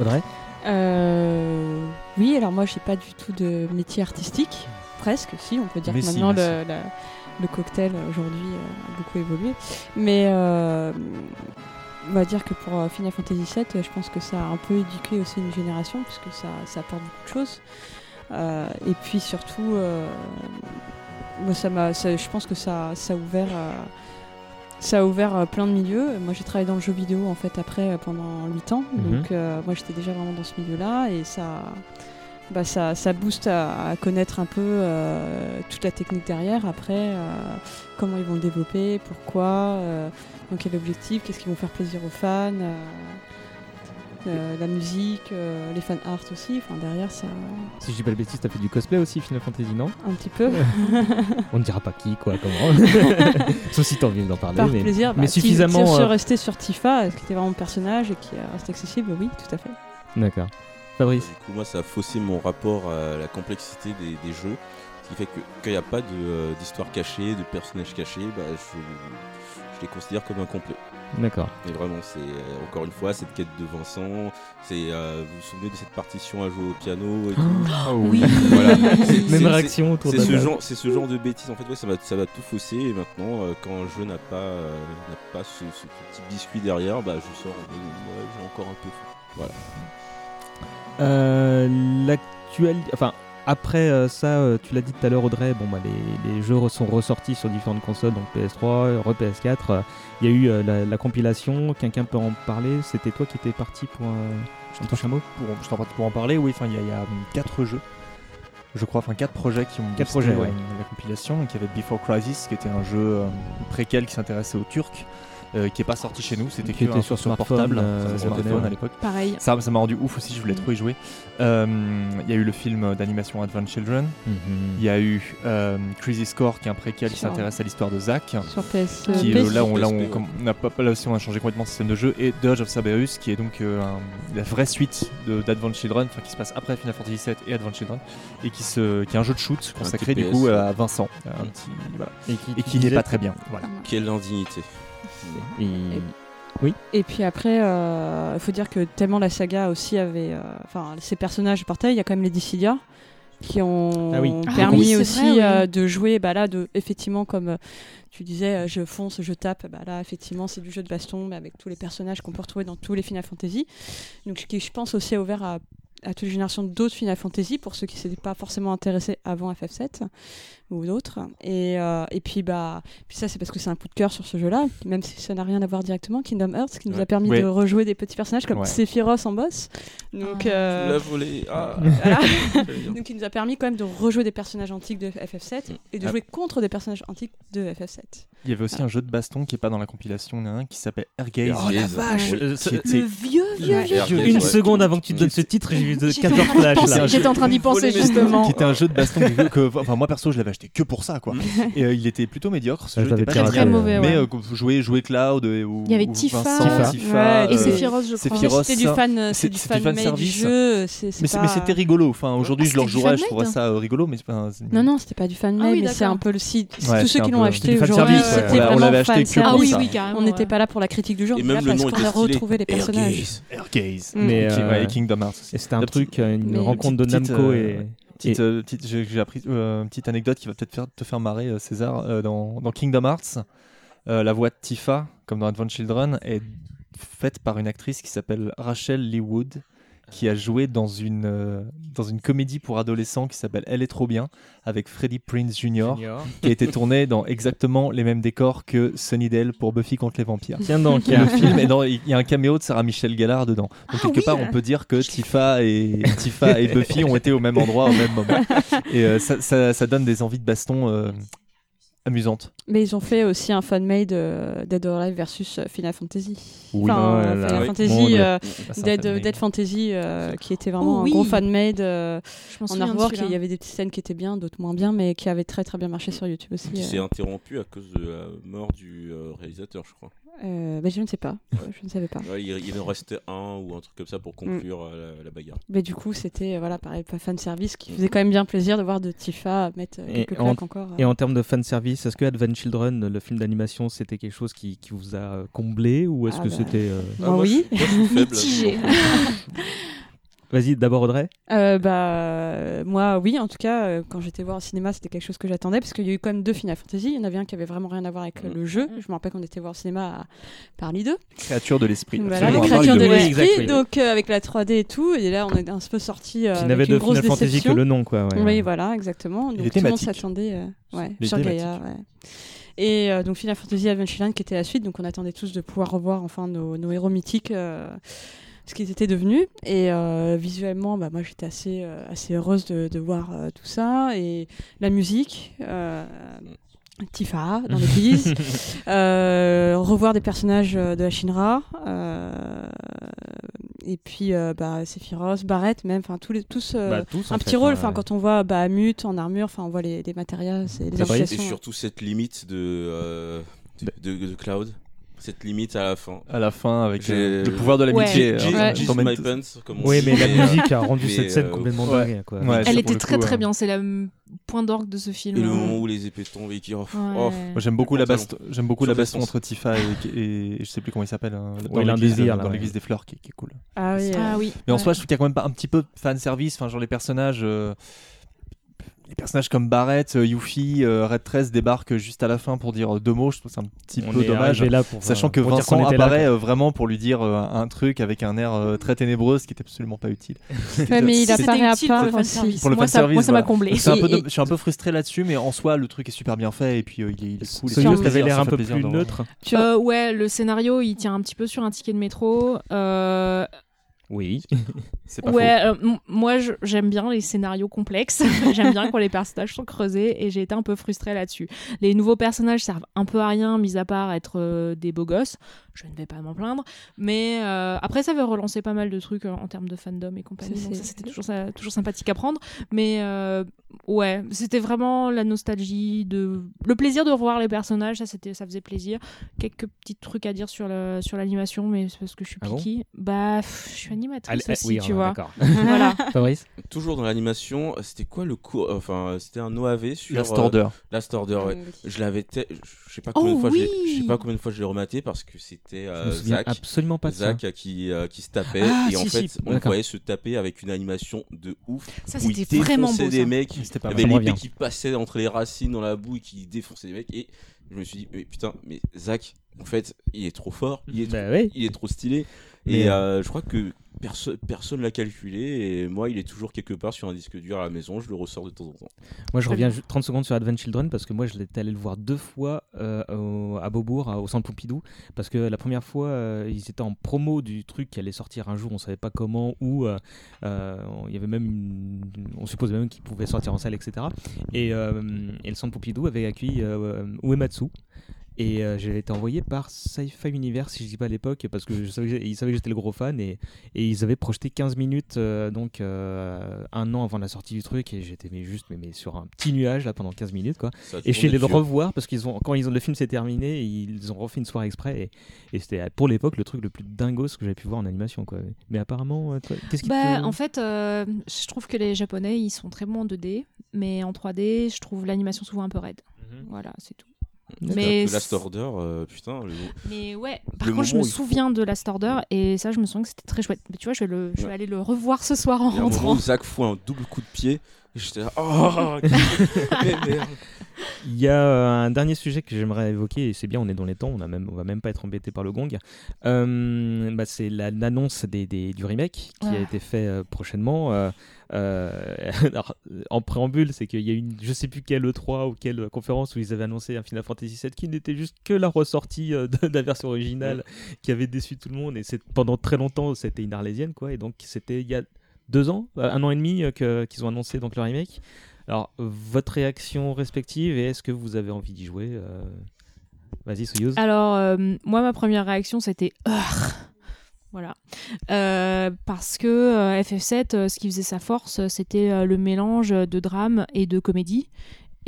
Audrey? Euh, oui, alors moi j'ai pas du tout de métier artistique, presque, si on peut dire Mais que si, maintenant le, la- le cocktail euh, aujourd'hui euh, a beaucoup évolué. Mais euh, on va dire que pour Final Fantasy VII, je pense que ça a un peu éduqué aussi une génération, puisque ça, ça apporte beaucoup de choses. Euh, et puis surtout, euh, moi, ça m'a, ça- je pense que ça, ça a ouvert. ça a ouvert plein de milieux. Moi, j'ai travaillé dans le jeu vidéo en fait après pendant 8 ans. Mhm. Donc, euh, moi, j'étais déjà vraiment dans ce milieu-là et ça, bah, ça, ça booste à, à connaître un peu euh, toute la technique derrière. Après, euh, comment ils vont le développer, pourquoi, euh, donc quel objectif, qu'est-ce qui vont faire plaisir aux fans. euh, la musique, les fan art aussi, enfin derrière ça Si je dis pas le bêtise, t'as fait du cosplay aussi, Final Fantasy, non? Un petit peu. On ne dira pas qui, quoi, comment. Sauf si t'as envie d'en parler. Par mais, plaisir, mais bah, si- suffisamment. Si, on euh, resté sur Tifa, qui était vraiment personnage et qui reste accessible, oui, tout à fait. D'accord. Fabrice Du coup, moi, ça a faussé mon rapport à la complexité des, des jeux. Ce qui fait que quand il n'y a pas euh, d'histoire cachée, de personnages cachés, bah, je, je les considère comme incomplet. D'accord. Et vraiment, c'est euh, encore une fois cette quête de Vincent. C'est, euh, vous vous souvenez de cette partition à jouer au piano et tout Ah oui. Voilà. Même réaction autour de ce genre, c'est ce genre de bêtises. En fait, ouais, ça va, ça va tout fausser. Et maintenant, euh, quand un jeu n'a pas, euh, n'a pas ce, ce petit biscuit derrière, bah, je sors. en mode, ouais, j'ai encore un peu. faim. Voilà. Euh. Enfin, après euh, ça, euh, tu l'as dit tout à l'heure, Audrey, bon, bah, les, les jeux sont ressortis sur différentes consoles, donc PS3, re PS4. euh, Il y a eu la, la compilation, quelqu'un peut en parler C'était toi qui étais parti pour Pour, je suis en partie pour en parler, oui, enfin, il y a, il y a, hum, quatre jeux. Je crois, enfin quatre projets qui ont Quatre projets, ouais. la compilation. Donc il y avait Before Crisis, qui était un jeu préquel qui s'intéressait aux Turcs, euh, qui est pas sorti chez nous. C'était Qui que était un sur smartphone, portable, euh, smartphone à l'époque. Pareil. Ça, ça m'a rendu ouf aussi. Je voulais trop y jouer. Euh, Il y a eu le film d'animation Advent Children. Mhm. Il y a eu euh, Crazy Score, qui est un préquel qui s'intéresse à l'histoire de Zack. Sur PS, Qui est là, on, là, on, comme- on a pas, là aussi, on a changé complètement le système de jeu. Et Dodge of Cerberus, qui est donc euh, un- la vraie suite de- d'Advent Children, enfin qui se passe après Final Fantasy VII et Advent Children, et qui, se, qui est un jeu de shoot consacré du coup à Vincent, un petit, voilà. Et qui, et qui n'est pas très bien. Voilà. Quelle indignité. Et- Et puis après, euh, il faut dire que tellement la saga aussi avait. euh, Enfin, ces personnages partaient, il y a quand même les Dissidia qui ont Ah oui. Ah permis oui, c'est aussi vrai, oui. euh, de jouer. Bah là, de, effectivement, comme euh, tu disais, euh, je fonce, je tape. Bah là, effectivement, c'est du jeu de baston, mais avec tous les personnages qu'on peut retrouver dans tous les Final Fantasy. Donc, qui, je pense, aussi a ouvert à, à toute les générations d'autres Final Fantasy pour ceux qui ne s'étaient pas forcément intéressés avant FF7 ou d'autres. Et, euh, et puis, bah, puis ça, c'est parce que c'est un coup de cœur sur ce jeu-là, même si ça n'a rien à voir directement. Kingdom Hearts, qui nous Ouais. a permis Ouais. de rejouer des petits personnages comme Ouais. Sephiroth en boss. Donc, Ah. euh, Tu l'as volé. Ah. voilà. Donc, il nous a permis quand même de rejouer des personnages antiques de FF7 et de Ah. jouer contre des personnages antiques de FF7. Il y avait aussi un jeu de baston qui est pas dans la compilation, il y en a un qui s'appelle Airgaze. Oh la vache. Oui, Euh, Le vieux, vieux, vieux. Airgaze, Une ouais. seconde avant que tu te donnes ce titre, j'ai eu de J'étais 14 en train d'y flashs J'étais en train d'y penser justement. qui était un jeu de baston que, que- enfin moi perso je l'avais acheté que pour ça quoi et euh, il était plutôt médiocre ce Ah, jeu était pas génial. Très mauvais, mais ouais. euh, quand vous jouez jouez Cloud euh, ou Il y avait Tifa. Vincent, Tifa. Ouais, Et Euh, Sephiroth, je crois. Sephiroth. C'était du fan, c'est- du fan made du jeu. mais, c'est- pas- mais c'était rigolo enfin aujourd'hui Ah, je le rejouerais je trouverais ça rigolo mais Non, non, c'était pas du fan made, Ah oui, mais c'est un peu le site. Tous ceux qui l'ont acheté aujourd'hui, c'était On l'avait acheté que. Ah pour oui, ça. oui, carrément. On n'était pas là pour la critique du jeu, on Et même le parce nom qu'on était retrouvé les personnages. Airgaze. Mm. Mais, Kingdom Hearts c'était un truc, une rencontre de Namco et. Petite, et- euh, petite- j'ai appris euh, une petite anecdote qui va peut-être te faire marrer, euh, César. Dans, dans Kingdom Hearts, la voix de Tifa, comme dans Advent Children, est faite par une actrice qui s'appelle Rachel Lee Wood, qui a joué dans une, euh, dans une comédie pour adolescents qui s'appelle Elle est trop bien, avec Freddie Prinze Jr., qui a été tournée dans exactement les mêmes décors que Sunnydale pour Buffy contre les vampires. Tiens donc, Et le film est dans- il y a un caméo de Sarah Michelle Gellar dedans. Donc quelque oui, part, on peut dire que Tifa et Tifa et Buffy ont été au même endroit au même moment. Et euh, ça, ça- ça donne des envies de baston amusantes. Mais ils ont fait aussi un fan-made euh, Dead or Alive versus euh, Final Fantasy. Oui. Enfin, là euh, là. Final Oui. Fantasy, euh, un Dead, Fantasy, euh, qui était vraiment Oh, un oui. gros fan-made euh, en artwork. Il y avait des petites scènes qui étaient bien, d'autres moins bien, mais qui avaient très très bien marché sur YouTube aussi. Qui euh. s'est interrompu à cause de la mort du euh, réalisateur, je crois. Euh, bah, je ne sais pas. Euh, je ne savais pas. Ouais, il, il en restait un ou un truc comme ça pour conclure euh, la, la bagarre. Mais du coup, c'était voilà, pareil, pas fan service qui faisait quand même bien plaisir de voir de Tifa mettre Et quelques en, claques encore. et en termes de fan service, est-ce que Advent Children, le film d'animation, c'était quelque chose qui, qui vous a comblé ou est-ce Ah que bah, c'était. euh, moi, oui. je moi, je suis faible. Mitigé. Vas-y, d'abord Audrey. Euh, bah, euh, moi, oui, en tout cas, euh, quand j'étais voir au cinéma, c'était quelque chose que j'attendais parce qu'il y a eu quand même deux Final Fantasy. Il y en avait un qui avait vraiment rien à voir avec euh, le jeu. Je me rappelle qu'on était voir au cinéma à Paris 2. Créature de l'esprit. Voilà, les créatures de l'esprit, oui. donc euh, avec la 3D et tout. Et là, on est un peu sorti euh, n'avait de grosse Final Fantasy que le nom, quoi, ouais. oui, voilà, exactement. Et Donc tout le monde s'attendait euh, ouais, Les sur. Gaïa. ouais. Et euh, donc Final Fantasy Adventureland qui était la suite, donc on attendait tous de pouvoir revoir enfin nos, nos héros mythiques, euh, ce qu'ils étaient devenus. Et euh, visuellement, bah, moi j'étais assez, euh, assez heureuse de, de voir euh, tout ça. Et la musique, euh, Tifa dans l'église, euh, revoir des personnages de la Shinra, euh, et puis euh, bah, Sephiroth, Barrett même, enfin tous les tous, euh, Bah, tous, un fait, petit rôle. hein, Enfin ouais. quand on voit bah, Mute en armure, enfin on voit les, les matériaux, c'est les Et surtout cette limite de, euh, de, de- de Cloud. Cette limite à la fin. À la fin, avec euh, le pouvoir de l'amitié. Ouais. euh, on Oui, mais la musique a rendu cette scène euh, complètement ouais. dingue. Quoi. Ouais, Elle était très coup, très euh, bien. C'est le point d'orgue de ce film. Et le moment où les épées tombent et qui. Oh, Ouais. oh, j'aime beaucoup la j'aime beaucoup Sur la baston entre Tifa et, et- je sais plus comment il s'appelle hein, dans Ouais, l'un l'église des ouais. des fleurs qui, qui est cool. Ah oui, Ah. Mais en ouais. soi, je trouve qu'il y a quand même pas un petit peu fan service. Enfin, genre les personnages, euh, les personnages comme Barrett, euh, Yuffie, euh, Red 13 débarquent juste à la fin pour dire euh, deux mots. Je trouve c'est un petit On peu dommage. arrivé là pour- sachant que Vincent là, apparaît vraiment pour lui dire un truc avec un air très ténébreux, ce qui était absolument pas utile. Ouais, mais il apparaît à part. Pour le Moi, ça- fanservice, moi, ça m'a voilà. comblé. Et- Je suis un peu frustré là-dessus, mais en soi, le truc est super bien fait et puis euh, il est, il est cool. et Ce ça news fait avait l'air ça un peu plus neutre. Euh, ouais, le scénario, il tient un petit peu sur un ticket de métro. Euh, Oui. C'est pas ouais, euh, moi je- j'aime bien les scénarios complexes. j'aime bien quand les personnages sont creusés et j'ai été un peu frustrée là-dessus. Les nouveaux personnages servent un peu à rien, mis à part être euh, des beaux gosses. Je ne vais pas m'en plaindre. Mais euh, après, ça va relancer pas mal de trucs euh, en termes de fandom et compagnie. Ça, donc c'est- ça, c'était toujours, ça- toujours sympathique à prendre. Mais euh, ouais, c'était vraiment la nostalgie, de le plaisir de revoir les personnages. Ça, c'était, ça faisait plaisir. Quelques petits trucs à dire sur, le, sur l'animation, mais c'est parce que je suis Ah bon picky. bah, pff, je suis animatrice Allez, aussi, oui, tu on- vois. d'accord. voilà. Fabrice Toujours dans l'animation, c'était quoi le cours Enfin, c'était un OAV sur. Last euh, Order. Last Order, ouais. Mm, Je l'avais. te- Je sais pas combien Oh de fois je l'ai- oui je sais pas combien de fois je l'ai rematé parce que c'était euh, Zach. absolument pas de ça. Zach qui, euh, qui se tapait Ah, et en fait si, on le voyait se taper avec une animation de ouf Ça, c'était vraiment beau, des ça. mecs C'était il y avait l'épée qui passait entre les racines dans la boue et qui défonçait des mecs et je me suis dit mais putain mais Zach en fait il est trop fort il est trop, Bah oui. il est trop stylé Mais, et euh, euh, je crois que perso personne l'a calculé et moi il est toujours quelque part sur un disque dur à la maison je le ressors de temps en temps Moi, je reviens bien. ju- 30 secondes sur Advent Children parce que moi, je l'étais allé le voir deux fois euh, au- à Beaubourg, au centre Pompidou. Parce que la première fois, euh, ils étaient en promo du truc qui allait sortir un jour, on savait pas comment, où. euh, euh, il y avait même une- On supposait même qu'il pouvait sortir en salle, etc. Et, euh, et le centre Pompidou avait accueilli euh, Uematsu. Et euh, j'avais été envoyé par Sci-Fi Universe, si je dis pas à l'époque, parce que je savais que j'ai- ils savaient que j'étais le gros fan et, et ils avaient projeté 15 minutes, euh, donc euh, un an avant la sortie du truc, et j'étais mais juste mais, mais sur un petit nuage là pendant 15 minutes quoi. Ça Et je suis allé le revoir parce qu'ils ont quand ils ont le film s'est terminé, ils ont refait une soirée exprès et, et c'était pour l'époque le truc le plus dingos que j'avais pu voir en animation quoi. Mais apparemment, euh, qu'est-ce qui Bah, te... en fait, euh, je trouve que les Japonais, ils sont très bons en 2D, mais en 3D, je trouve l'animation souvent un peu raide. Mhm. Voilà, c'est tout. Mais Last Order euh, putain le- Mais ouais, par Le contre, je me faut- souviens de Last Order et ça, je me souviens que c'était très chouette. Mais tu vois, je vais, le, je vais Ouais. aller le revoir ce soir en rentrant. Zach fout un double coup de pied j'étais là oh mais merde Il y a euh, un dernier sujet que j'aimerais évoquer, et c'est bien, on est dans les temps, on, on va même pas être embêté par le gong. Euh, bah, c'est la- l'annonce des, des- du remake qui a été fait euh, prochainement. Euh, alors, en préambule, c'est qu'il y a une, je sais plus quelle E3 ou quelle conférence où ils avaient annoncé un Final Fantasy VII qui n'était juste que la ressortie de, de la version originale qui avait déçu tout le monde. Et pendant très longtemps, c'était une arlésienne, quoi. Et donc, c'était il y a deux ans, un an et demi qu'ils ont annoncé donc le remake. Alors, votre réaction respective et est-ce que vous avez envie d'y jouer euh, Vas-y, Soyouz. Alors, euh, moi, ma première réaction, c'était Voilà. Euh, parce que euh, FF7, euh, ce qui faisait sa force, c'était le mélange de drame et de comédie.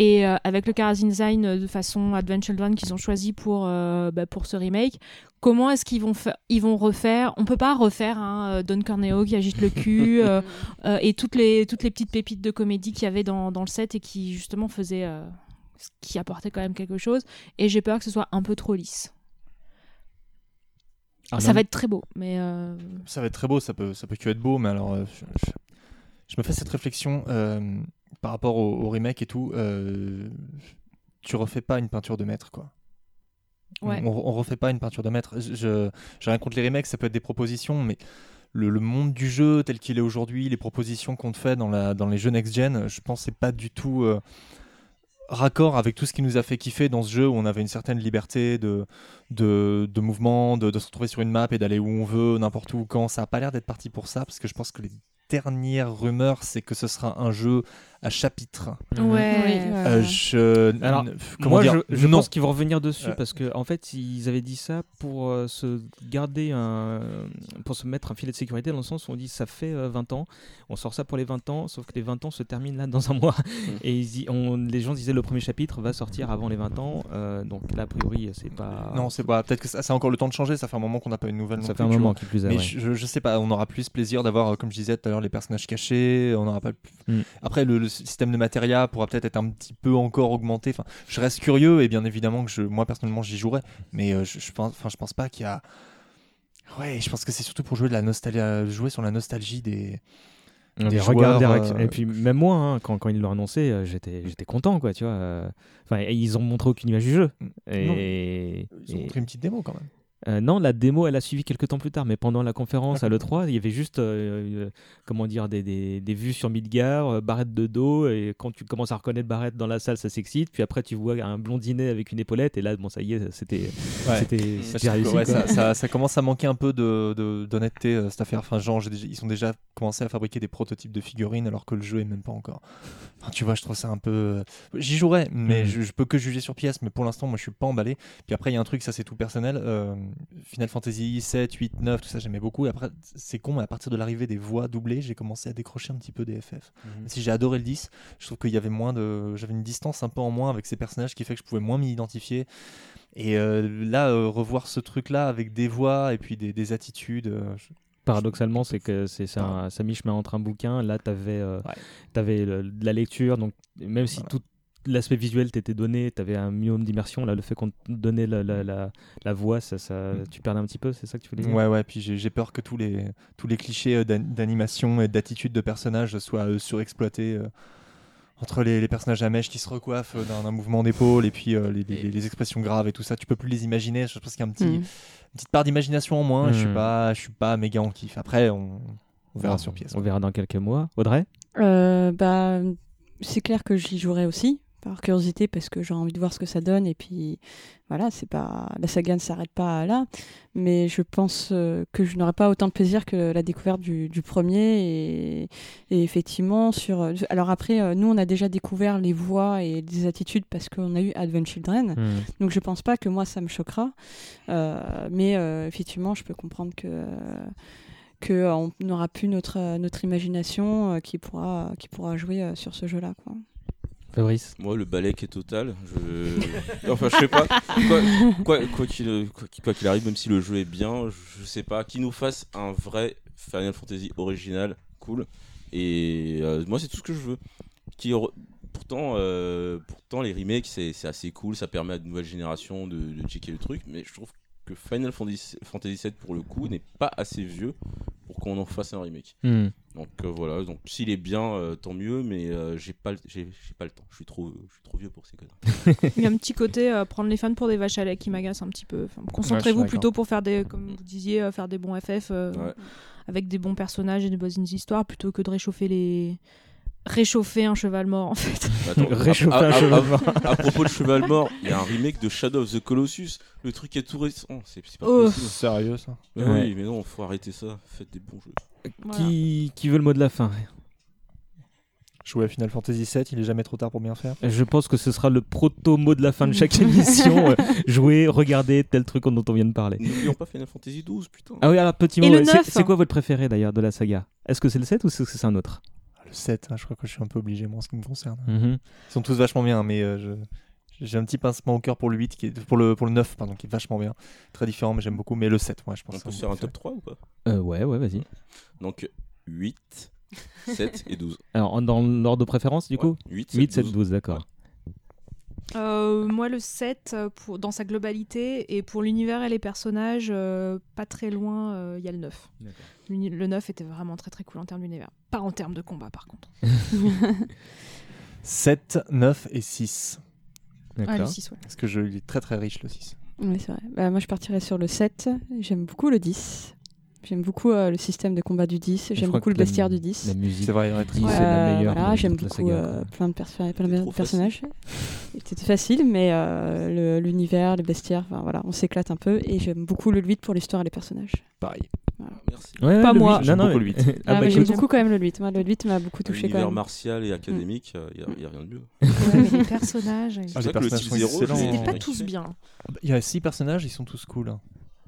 Et euh, avec le design euh, de façon Advent Children qu'ils ont choisi pour, euh, bah, pour ce remake, comment est-ce qu'ils vont, fa- ils vont refaire? On peut pas refaire hein, Don Corneo qui agite le cul euh, euh, et toutes les, toutes les petites pépites de comédie qu'il y avait dans, dans le set et qui justement faisaient. euh, qui apportait quand même quelque chose. Et j'ai peur que ce soit un peu trop lisse. Ah, ça va être très beau, mais. euh, Ça va être très beau, ça peut, ça peut que être beau, mais alors euh, je, je- je me fais cette réflexion euh, par rapport au, au remake et tout. euh, tu refais pas une peinture de maître, quoi. Ouais. On, on refait pas une peinture de maître. Je, je- j'ai rien contre les remakes, ça peut être des propositions, mais le, le monde du jeu tel qu'il est aujourd'hui, les propositions qu'on te fait dans, la, dans les jeux next-gen, je pense que c'est pas du tout euh, raccord avec tout ce qui nous a fait kiffer dans ce jeu où on avait une certaine liberté de, de, de mouvement, de, de se retrouver sur une map et d'aller où on veut, n'importe où, quand. Ça a pas l'air d'être parti pour ça, parce que je pense que les dernières rumeurs, c'est que ce sera un jeu à chapitre. Ouais. Euh, je... Alors, comment moi, dire je, je Non. pense qu'ils vont revenir dessus Euh, parce que en fait, ils avaient dit ça pour euh, se garder un, pour se mettre un filet de sécurité dans le sens où on dit ça fait euh, 20 ans, on sort ça pour les 20 ans, sauf que les 20 ans se terminent là dans un mois. Et ils on- les gens disaient le premier chapitre va sortir avant les 20 ans, euh, donc là a priori c'est pas. Non, c'est pas. Peut-être que ça, ça a encore le temps de changer. Ça fait un moment qu'on n'a pas une nouvelle. Ça non fait un plus, moment qui plus Mais ouais. je, je sais pas. On aura plus plaisir d'avoir, comme je disais tout à l'heure, les personnages cachés. On aura pas. Mm. Après, le, le système de matéria pourra peut-être être un petit peu encore augmenté. Enfin, je reste curieux et bien évidemment que je, moi personnellement, j'y jouerai. Mais euh, je, je pense, enfin, je pense pas qu'il y a. Ouais, je pense que c'est surtout pour jouer de la nostalgie, euh, jouer sur la nostalgie des. Des joueurs, direct. euh, Et puis même moi, hein, quand, quand ils l'ont annoncé, j'étais j'étais content quoi, tu vois. Enfin, ils ont montré aucune image du jeu. Et, Ils ont et- montré une petite démo quand même. Euh, non, la démo, elle a suivi quelques temps plus tard, mais pendant la conférence à l'E3, il y avait juste, euh, euh, comment dire, des, des, des vues sur Midgar, Barrette de dos, et quand tu commences à reconnaître Barrette dans la salle, ça s'excite, puis après tu vois un blondinet avec une épaulette, et là, bon, ça y est, c'était Ouais. quoi. ça, ça- ça commence à manquer un peu de- de- d'honnêteté euh, cette affaire. Enfin, genre, déjà- ils ont déjà commencé à fabriquer des prototypes de figurines alors que le jeu est même pas encore. Enfin, tu vois, je trouve ça un peu. J'y jouerai, mais Mhm. je, je peux que juger sur pièce. Mais pour l'instant, moi, je suis pas emballé. Puis après, il y a un truc, ça c'est tout personnel. Final Fantasy 7, 8, 9, tout ça, j'aimais beaucoup. Et après, c'est con, mais à partir de l'arrivée des voix doublées, j'ai commencé à décrocher un petit peu des FF. Mhm. Si j'ai adoré le 10, je trouve qu'il y avait moins de. J'avais une distance un peu en moins avec ces personnages qui fait que je pouvais moins m'y identifier. Et euh, là, euh, revoir ce truc-là avec des voix et puis des, des attitudes. euh, je- Paradoxalement, c'est que c'est c'est un, ça mi-chemin entre un bouquin. Là, tu avais, de la lecture, donc même si tout l'aspect visuel t'était donné, tu avais un minimum d'immersion. Là, le fait qu'on te donnait la, la, la, la voix, ça, ça, tu perdais un petit peu, c'est ça que tu voulais dire? Ouais, ouais, puis j'ai j'ai peur que tous les, tous les clichés euh, d'an- d'animation et d'attitude de personnages soient euh, surexploités. euh, entre les, les personnages à mèche qui se recoiffent d'un mouvement d'épaule et puis euh, les, les- les expressions graves et tout ça, tu peux plus les imaginer. Je pense qu'il y a un petit, Mm. une petite part d'imagination en moins. Je suis Mm. pas, je suis pas méga en kiff. Après, on, on verra On- sur pièce. On verra dans quelques mois. Audrey? Euh, bah, c'est clair que j'y jouerai aussi par curiosité parce que j'ai envie de voir ce que ça donne et puis voilà c'est pas la saga ne s'arrête pas là mais je pense euh, que je n'aurai pas autant de plaisir que la découverte du, du premier et, et effectivement sur euh, alors après euh, nous on a déjà découvert les voix et des attitudes parce qu'on a eu Advent Children Mhm. donc je pense pas que moi ça me choquera Euh, mais effectivement je peux comprendre que euh, que euh, on n'aura plus notre, notre imagination qui, pourra, qui pourra jouer sur ce jeu-là. Quoi. Fabrice Moi, le balai qui est total. Je... enfin, je sais pas. Quoi qu'il arrive, même si le jeu est bien, je sais pas. Qui nous fasse un vrai Final Fantasy original, cool. Et euh, moi, c'est tout ce que je veux. Qui Pourtant, euh, pourtant, les remakes, c'est assez cool. Ça permet à de nouvelles générations de, de checker le truc. Mais je trouve que Final Fantasy, Fantasy VII, pour le coup, n'est pas assez vieux pour qu'on en fasse un remake. Hmm. Donc euh, voilà, donc s'il est bien, euh, tant mieux, mais euh, j'ai pas, le- j'ai j'ai pas le temps. Je suis trop, je suis trop vieux pour ces conneries. Il y a un petit côté euh, prendre les fans pour des vaches à lait qui m'agace un petit peu. Enfin, Concentrez-vous plutôt pour faire des, comme vous disiez, euh, faire des bons FF euh, Ouais. avec des bons personnages et des bonnes histoires plutôt que de réchauffer les réchauffer un cheval mort en fait. Attends, Réchauffer à, un à- à- cheval mort. à propos de cheval mort, il y a un remake de Shadow of the Colossus. Le truc est tout récent. C'est c'est pas Oh. possible. Sérieux, ça? Mais Ouais. Oui, mais non, faut arrêter ça. Faites des bons jeux. qui, qui veut le mot de la fin? Jouer à Final Fantasy 7, il est jamais trop tard pour bien faire. Je pense que ce sera le proto-mot de la fin de chaque émission. euh, jouer, regarder tel truc dont on vient de parler. N'oublions pas Final Fantasy 12, putain. Ah oui, alors petit Et mot. c'est- neuf C'est quoi votre préféré d'ailleurs de la saga? Est-ce que c'est le 7 ou est-ce que c'est un autre? Le 7, hein, je crois que je suis un peu obligé, moi, en ce qui me concerne. Mhm. Ils sont tous vachement bien, mais euh, je- j'ai un petit pincement au cœur pour le 8, qui est, pour, le, pour le 9, pardon, qui est vachement bien. Très différent, mais j'aime beaucoup. Mais le 7, ouais, je pense. On que peut c'est se faire un top préféré. 3 ou pas? Euh, ouais, ouais, vas-y. Donc 8, 7 et 12. Alors, dans l'ordre de préférence, du coup? 8, 8, 7, 12, d'accord. Euh, moi, le 7, euh, pour, dans sa globalité, et pour l'univers et les personnages, euh, pas très loin, euh, il y a le 9. L'uni- Le 9 était vraiment très très cool en termes d'univers. Pas en termes de combat, par contre. 7, 9 et 6. Ah, le 6, ouais. Parce que je il est très très riche, le 6. Oui, c'est vrai. Bah, moi, je partirais sur le 7. J'aime beaucoup le 10. J'aime beaucoup euh, le système de combat du 10. je J'aime beaucoup le bestiaire du 10. la musique C'est vrai, ouais, du 10 est la meilleure Voilà, j'aime beaucoup saga, euh, plein de, perso- plein de personnages. C'était facile, mais euh, le- l'univers, les bestiaires, enfin, voilà, on s'éclate un peu. Et j'aime beaucoup le 8 pour l'histoire et les personnages. Pareil. Merci. Ouais, Pas le moi. J'aime non, non, beaucoup le 8. Ah, Ah, bah, mais j'aime beaucoup quand même le 8. Moi, le 8 m'a beaucoup touché quand même. martial et académique, il n'y a, rien de mieux. Mais les personnages. ils- Ah, C'est les le personnages sont 6-0, excellents. l'ai- C'était pas tous bien. Il y a 6 personnages, ils sont tous cool.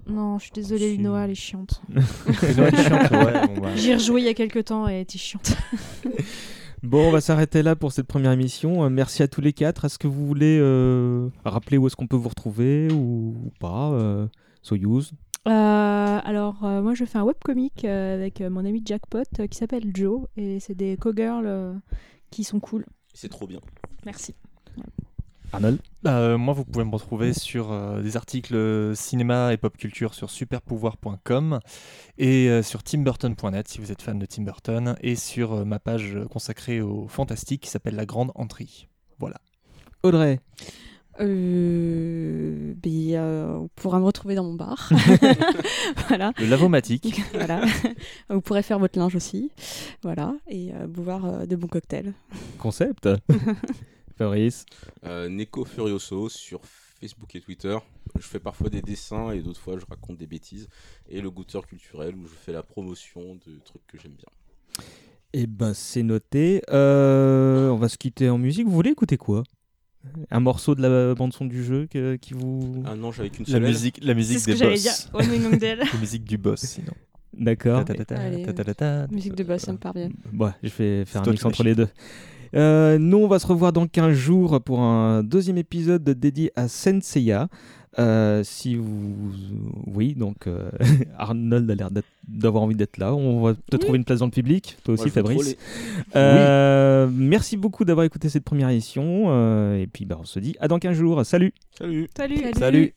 Non, je suis désolée, Si. Linoa, elle est chiante. C'est vrai, chiante, ouais, bon, bah. J'y ai rejoué il y a quelques temps et elle était chiante. Bon, on va s'arrêter là pour cette première émission. Euh, merci à tous les quatre. Est-ce que vous voulez euh, rappeler où est-ce qu'on peut vous retrouver ou, ou pas euh, Soyuz Euh, alors, euh, moi, je fais un webcomic euh, avec euh, mon ami Jackpot euh, qui s'appelle Joe et c'est des co-girls euh, qui sont cool. C'est trop bien. Merci. Arnold Euh, moi, vous pouvez me retrouver sur euh, des articles euh, cinéma et pop culture sur superpouvoir.com et euh, sur timburton.net si vous êtes fan de Tim Burton et sur euh, ma page consacrée au fantastique qui s'appelle La Grande Entrée. Voilà. Audrey Euh, ben, euh, on pourra me retrouver dans mon bar. voilà. Le Lavomatique. voilà. Vous pourrez faire votre linge aussi. Voilà. Et euh, boire euh, de bons cocktails. Concept Fabrice Euh, Neko Furioso sur Facebook et Twitter. Je fais parfois des dessins et d'autres fois je raconte des bêtises. Et le goûteur culturel où je fais la promotion de trucs que j'aime bien. Eh ben, c'est noté. Euh, on va se quitter en musique. Vous voulez écouter quoi? Un morceau de la bande-son du jeu que- qui vous. Un ange avec une La seule aile. musique, la musique ce des boss. dire. La musique du boss, sinon. D'accord. Musique de boss, ça me parvient. Ouais, je vais faire un mix entre les deux. Euh, nous, on va se revoir dans 15 jours pour un deuxième épisode dédié à Senseiya. Euh, si vous. Oui, donc euh, Arnold a l'air d'avoir envie d'être là. On va te trouver une place dans le public. Toi aussi, Moi, Fabrice. Euh, Merci beaucoup d'avoir écouté cette première émission. euh, et puis, bah, on se dit à dans 15 jours. Salut Salut. Salut. Salut.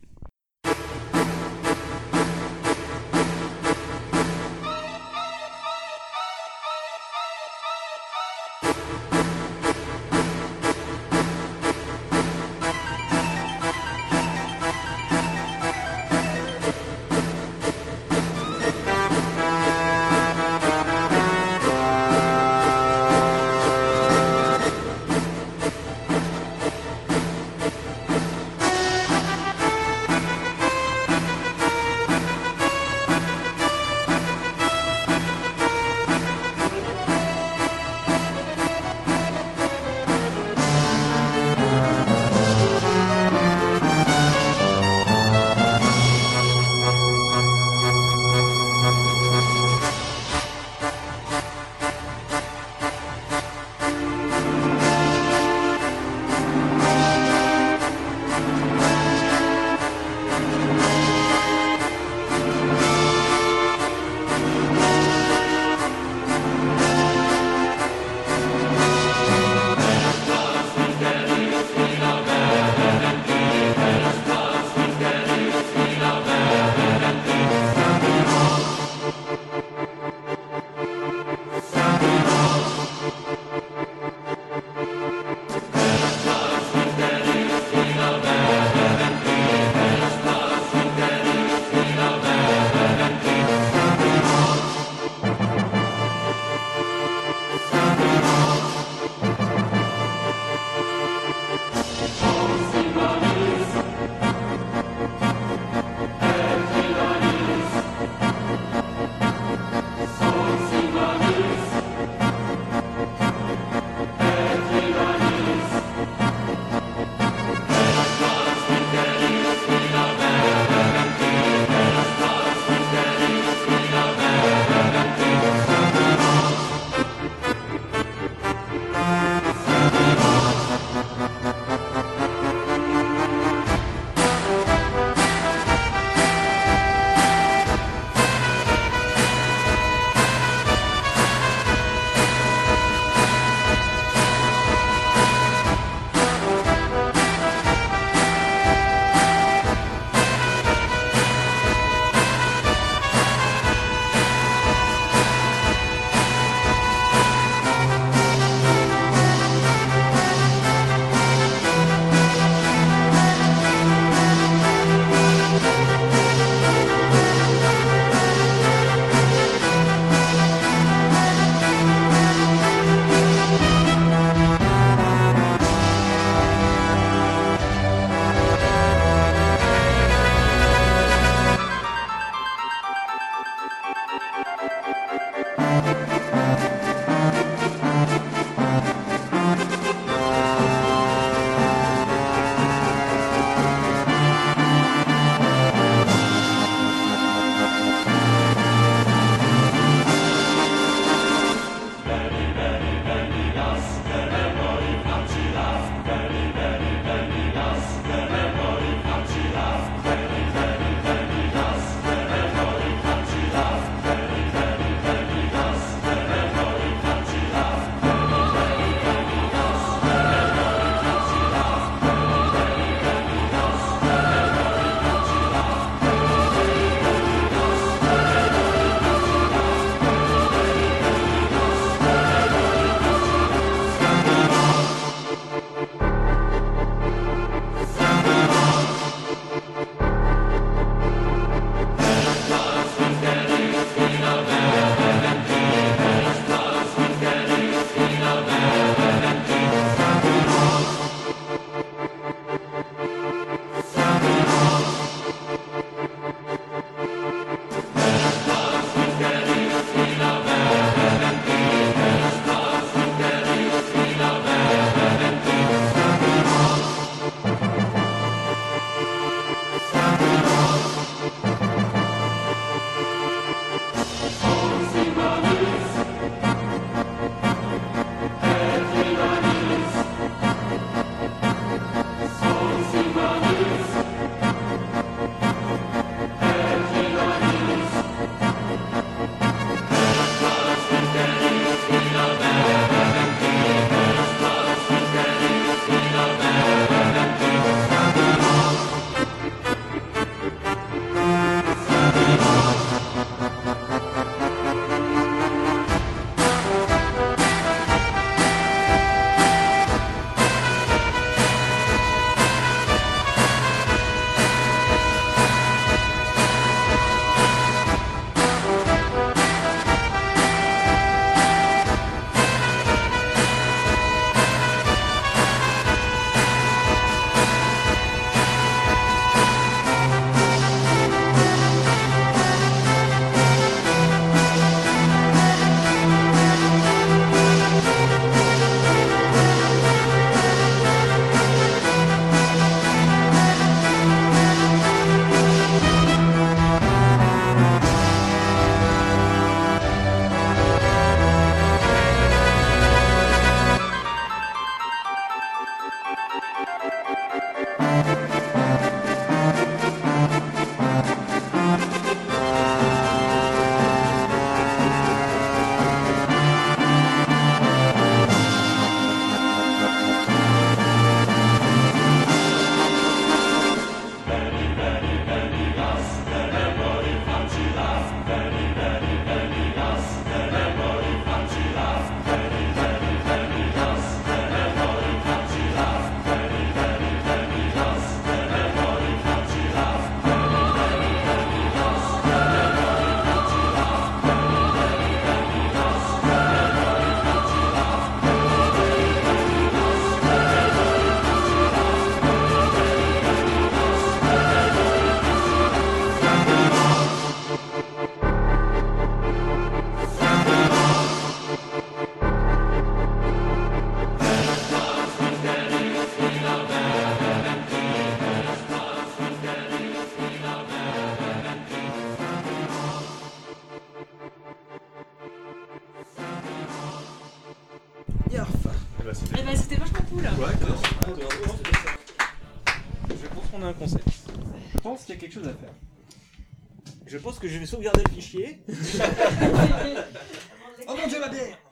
Que je vais sauvegarder le fichier.